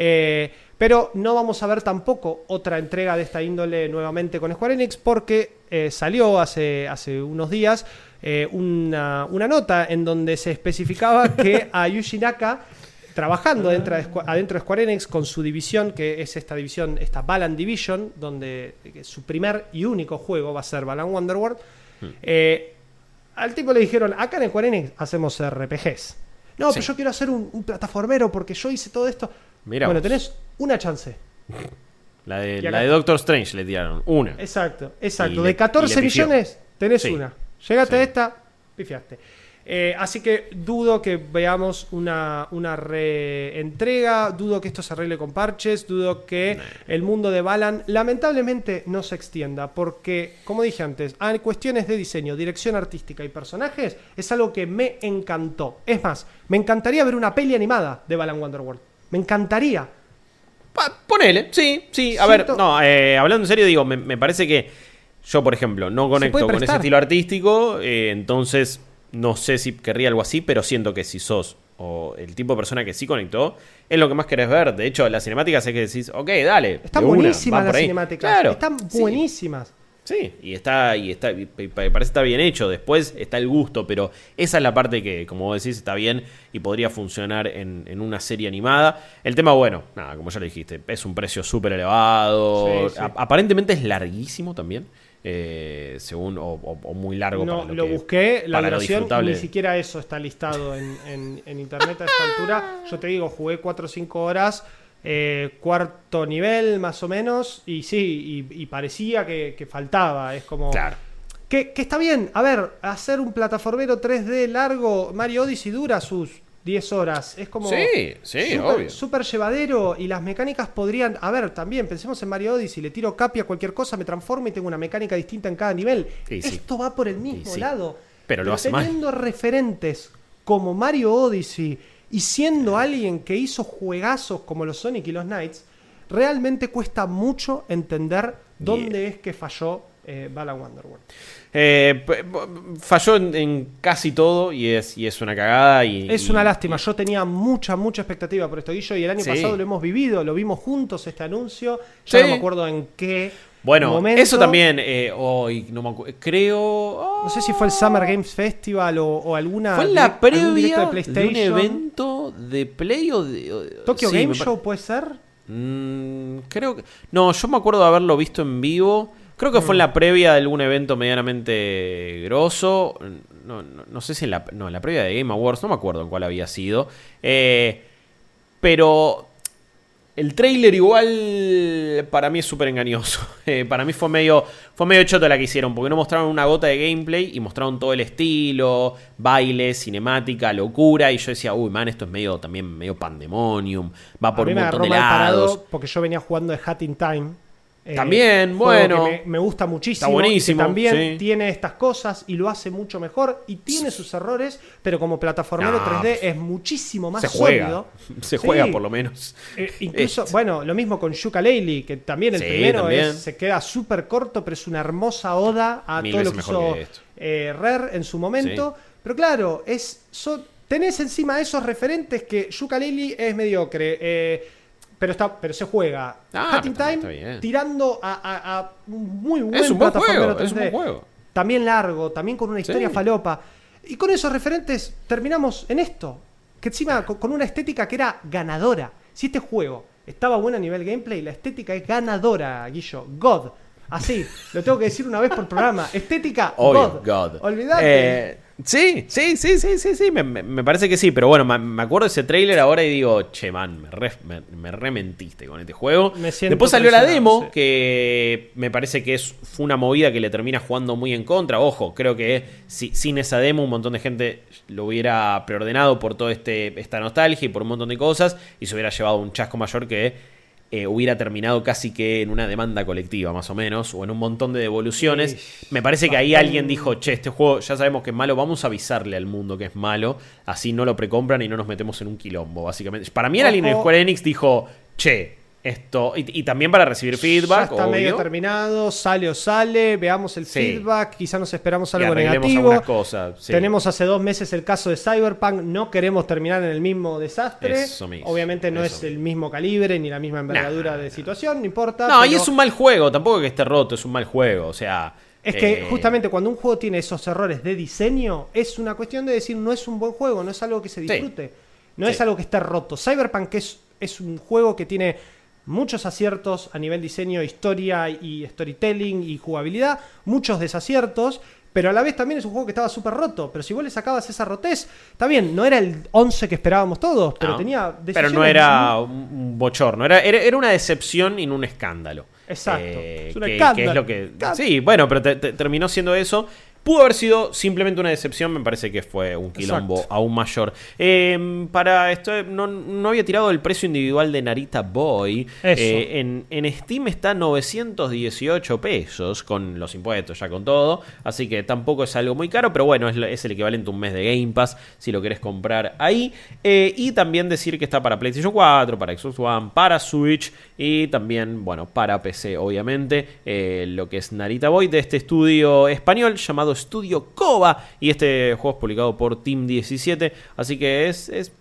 C: Eh, pero no vamos a ver tampoco otra entrega de esta índole nuevamente con Square Enix porque eh, salió hace, hace unos días eh, una, una nota en donde se especificaba que a Yuji Naka trabajando dentro de, adentro de Square Enix con su división, que es esta división, esta Balan Division, donde su primer y único juego va a ser Balan Wonderworld. Eh, al tipo le dijeron, acá en Square Enix hacemos RPGs. No,
D: Sí.
C: pero yo quiero hacer un, un plataformero porque yo hice todo esto.
D: Mira
C: bueno,
D: vos.
C: tenés una chance.
D: La de, la Doctor Strange le tiraron. Una.
C: Exacto, exacto.
D: Y
C: de 14
D: y le pifió.
C: millones, tenés
D: Sí.
C: una. Llegaste
D: Sí.
C: a esta, pifiaste. Eh, así que dudo que veamos una, una reentrega, dudo que esto se arregle con parches, dudo que el mundo de Balan lamentablemente no se extienda, porque, como dije antes, hay cuestiones de diseño, dirección artística y personajes, es algo que me encantó. Es más, me encantaría ver una peli animada de Balan Wonderworld. Me encantaría.
D: Pa- ponele, sí, sí. A
C: Siento-
D: ver, no, eh, hablando en serio, digo, me, me parece que yo, por ejemplo, no conecto con ese estilo artístico, eh, entonces no sé si querría algo así, pero siento que si sos o el tipo de persona que sí conectó, es lo que más querés ver. De hecho, las cinemáticas es que decís, ok, dale.
C: Están buenísimas las cinemáticas.
D: Claro,
C: Están buenísimas.
D: Sí, y está, y está, y parece estar bien hecho. Después está el gusto, pero esa es la parte que, como vos decís, está bien y podría funcionar en, en una serie animada. El tema, bueno, nada, como ya lo dijiste, es un precio súper elevado.
C: Sí, sí.
D: A- aparentemente es larguísimo también. Eh, según, o, o- o muy largo
C: No,
D: para lo,
C: lo
D: que-
C: busqué, la duración, ni siquiera eso está listado en, en- en internet a esta altura. Yo te digo, jugué 4 o 5 horas, eh, cuarto nivel más o menos, y sí, y, y parecía que, que faltaba. Es como.
D: Claro.
C: Que, que está bien, a ver, hacer un plataformero 3D largo, Mario Odyssey dura sus 10 horas. Es como.
D: Sí, sí,
C: súper-
D: obvio.
C: Súper llevadero y las mecánicas podrían. A ver, también pensemos en Mario Odyssey, le tiro capi a cualquier cosa, me transformo y tengo una mecánica distinta en cada nivel.
D: Sí.
C: Esto va por el mismo
D: sí.
C: lado.
D: Pero lo hace mal.
C: teniendo referentes como Mario Odyssey y siendo alguien que hizo juegazos como los Sonic y los Knights, realmente cuesta mucho entender dónde es que falló eh, Balan Wonderworld.
D: Eh, falló en, en casi todo y es, y es una cagada. Y,
C: Es
D: y-
C: una lástima. Yo tenía mucha, mucha expectativa por esto, Guillo, y el año
D: Sí.
C: pasado lo hemos vivido, lo vimos juntos este anuncio. Ya
D: Sí.
C: no me acuerdo en qué
D: Bueno,
C: momento.
D: eso también, eh, hoy no me acu- creo... oh,
C: No sé si fue el Summer Games Festival o, o alguna.
D: Fue la
C: direct- algún directo
D: previa de, un evento de Play o de... o-
C: Tokyo
D: sí,
C: Game Show puede ser.
D: Mm, creo que... No, yo me acuerdo de haberlo visto en vivo. Creo que fue
C: Mm.
D: en la previa de algún evento medianamente grosso. No, no, no sé si en la... No, en la previa de Game Awards, no me acuerdo en cuál había sido. Eh, pero... El trailer igual para mí es súper engañoso. Eh, para mí fue medio, fue medio choto la que hicieron, porque no mostraron una gota de gameplay y mostraron todo el estilo, baile, cinemática, locura. Y yo decía, uy, man, esto es medio también medio pandemonium. Va por
C: a mí
D: un
C: me
D: montón
C: agarró
D: de lados.
C: porque yo venía jugando de Hat in Time. Eh,
D: También, bueno.
C: Me, me gusta muchísimo.
D: Está buenísimo,
C: que también
D: sí.
C: tiene estas cosas y lo hace mucho mejor. Y tiene sus errores, pero como plataformero
D: No,
C: 3D es muchísimo más
D: Se juega.
C: sólido.
D: Se
C: Sí.
D: juega por lo menos.
C: Eh, incluso,
D: Este.
C: bueno, lo mismo con Yuka Laylee, que también el
D: Sí,
C: primero
D: también.
C: es- se queda súper corto, pero es una hermosa oda a
D: Mil
C: todo lo que hizo eh, Rare en su momento. Pero claro, es son- tenés encima esos referentes que Yuka Laylee es mediocre. eh, pero, está, pero se juega.
D: Ah,
C: Time
D: está
C: tirando a, a- muy buen
D: Es un buen juego, es un
C: 3D.
D: buen juego.
C: También largo, también con una historia
D: Sí.
C: falopa. Y con esos referentes terminamos en esto. Que encima con con una estética que era ganadora. Si este juego estaba bueno a nivel gameplay, la estética es ganadora, Guillo. God. Así, lo tengo que decir una vez por programa. Estética
D: Obvio,
C: God.
D: God.
C: Olvidate.
D: Eh, sí, sí, sí, sí, sí, sí, me, me- me parece que sí, pero bueno, me, me acuerdo de ese tráiler ahora y digo, che, man, me, re, me, me rementiste con este juego. Después salió la demo,
C: sí.
D: que me parece que es, fue una movida que le termina jugando muy en contra. Ojo, creo que si- sin esa demo un montón de gente lo hubiera preordenado por toda este, esta nostalgia y por un montón de cosas y se hubiera llevado un chasco mayor que eh, hubiera terminado casi que en una demanda colectiva, más o menos, o en un montón de devoluciones.
C: Sí,
D: Me parece que ahí alguien dijo, che, este juego ya sabemos que es malo, vamos a avisarle al mundo que es malo, así no lo precompran y no nos metemos en un quilombo, básicamente. Para mí, alguien en
C: Ojo.
D: Square Enix dijo, che, esto, y, y también para recibir
C: ya
D: feedback,
C: está medio terminado, sale o sale, veamos el
D: Sí.
C: feedback, quizá nos esperamos
D: y
C: algo negativo.
D: algunas cosas. sí.
C: Tenemos hace dos meses el caso de Cyberpunk, no queremos terminar en el mismo desastre.
D: Eso mismo,
C: Obviamente no
D: eso
C: es el mismo calibre ni la misma envergadura de situación, no importa.
D: No, y
C: pero
D: es un mal juego, tampoco que esté roto, es un mal juego, o sea...
C: es que
D: eh,
C: justamente cuando un juego tiene esos errores de diseño, es una cuestión de decir no es un buen juego, no es algo que se disfrute, no es algo que esté roto. Cyberpunk es, es un juego que tiene muchos aciertos a nivel diseño, historia y storytelling y jugabilidad, muchos desaciertos. Pero a la vez también es un juego que estaba súper roto. Pero si vos le sacabas esa rotez, está bien, no era el 11 que esperábamos todos, pero
D: no,
C: tenía
D: Pero no era un bochorno, era, era, una decepción y no un escándalo.
C: Exacto.
D: Eh,
C: Es un
D: que,
C: escándalo.
D: que es lo que. Sí, bueno, pero te- te- terminó siendo eso. Pudo haber sido simplemente una decepción, me parece que fue un quilombo
C: Exacto.
D: aún mayor. Eh, para esto, no, no había tirado el precio individual de Narita Boy. Eh, en, en Steam está 918 pesos con los impuestos, ya con todo. Así que tampoco es algo muy caro, pero bueno, es el equivalente a un mes de Game Pass si lo querés comprar ahí. Eh, y también decir que está para PlayStation 4, para Xbox One, para Switch y también, bueno, para PC, obviamente. eh, lo que es Narita Boy de este estudio español llamado Estudio Koba. Y este juego es publicado por Team 17. Así que es- es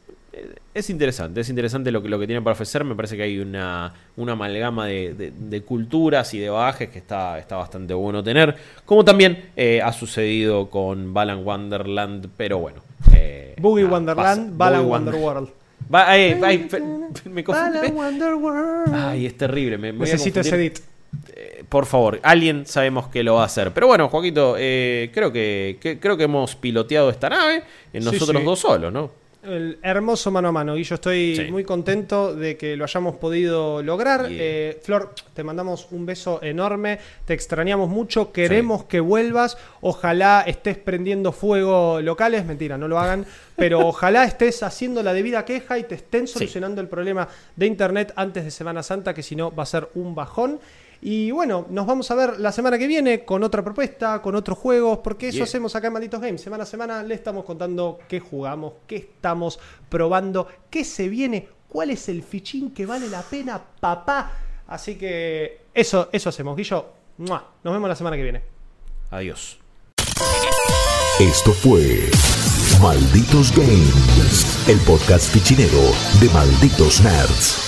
D: es interesante, es interesante lo que, lo que tienen para ofrecer. Me parece que hay una, una amalgama de, de- de culturas y de bagajes que está, está bastante bueno tener. Como también eh, ha sucedido con Balan Wonderland, pero bueno. eh,
C: Boogie
D: nada,
C: Wonderland. Balan Wonderworld.
D: Ay, fe- me.
C: Balan Wonderworld.
D: Ay, es terrible. Me, me
C: Necesito ese edit.
D: Eh, por favor, alguien sabemos que lo va a hacer. Pero bueno, Joaquito, eh, creo que, que- creo que hemos piloteado esta nave en nosotros
C: sí.
D: dos solos, ¿no?
C: El hermoso mano a mano, y yo estoy
D: Sí.
C: muy contento de que lo hayamos podido lograr.
D: Yeah.
C: Eh, Flor, te mandamos un beso enorme, te extrañamos mucho, queremos que vuelvas, ojalá estés prendiendo fuego locales, mentira, no lo hagan, pero ojalá estés haciendo la debida queja y te estén solucionando el problema de internet antes de Semana Santa, que si no va a ser un bajón. Y bueno, nos vamos a ver la semana que viene con otra propuesta, con otros juegos, porque eso
D: Yeah.
C: hacemos acá en Malditos Games. Semana a semana le estamos contando qué jugamos, qué estamos probando, qué se viene, cuál es el fichín que vale la pena, papá. Así que eso, eso hacemos, Guillo. ¡Mua! Nos vemos la semana que viene.
D: Adiós.
A: Esto fue Malditos Games, el podcast fichinero de Malditos Nerds.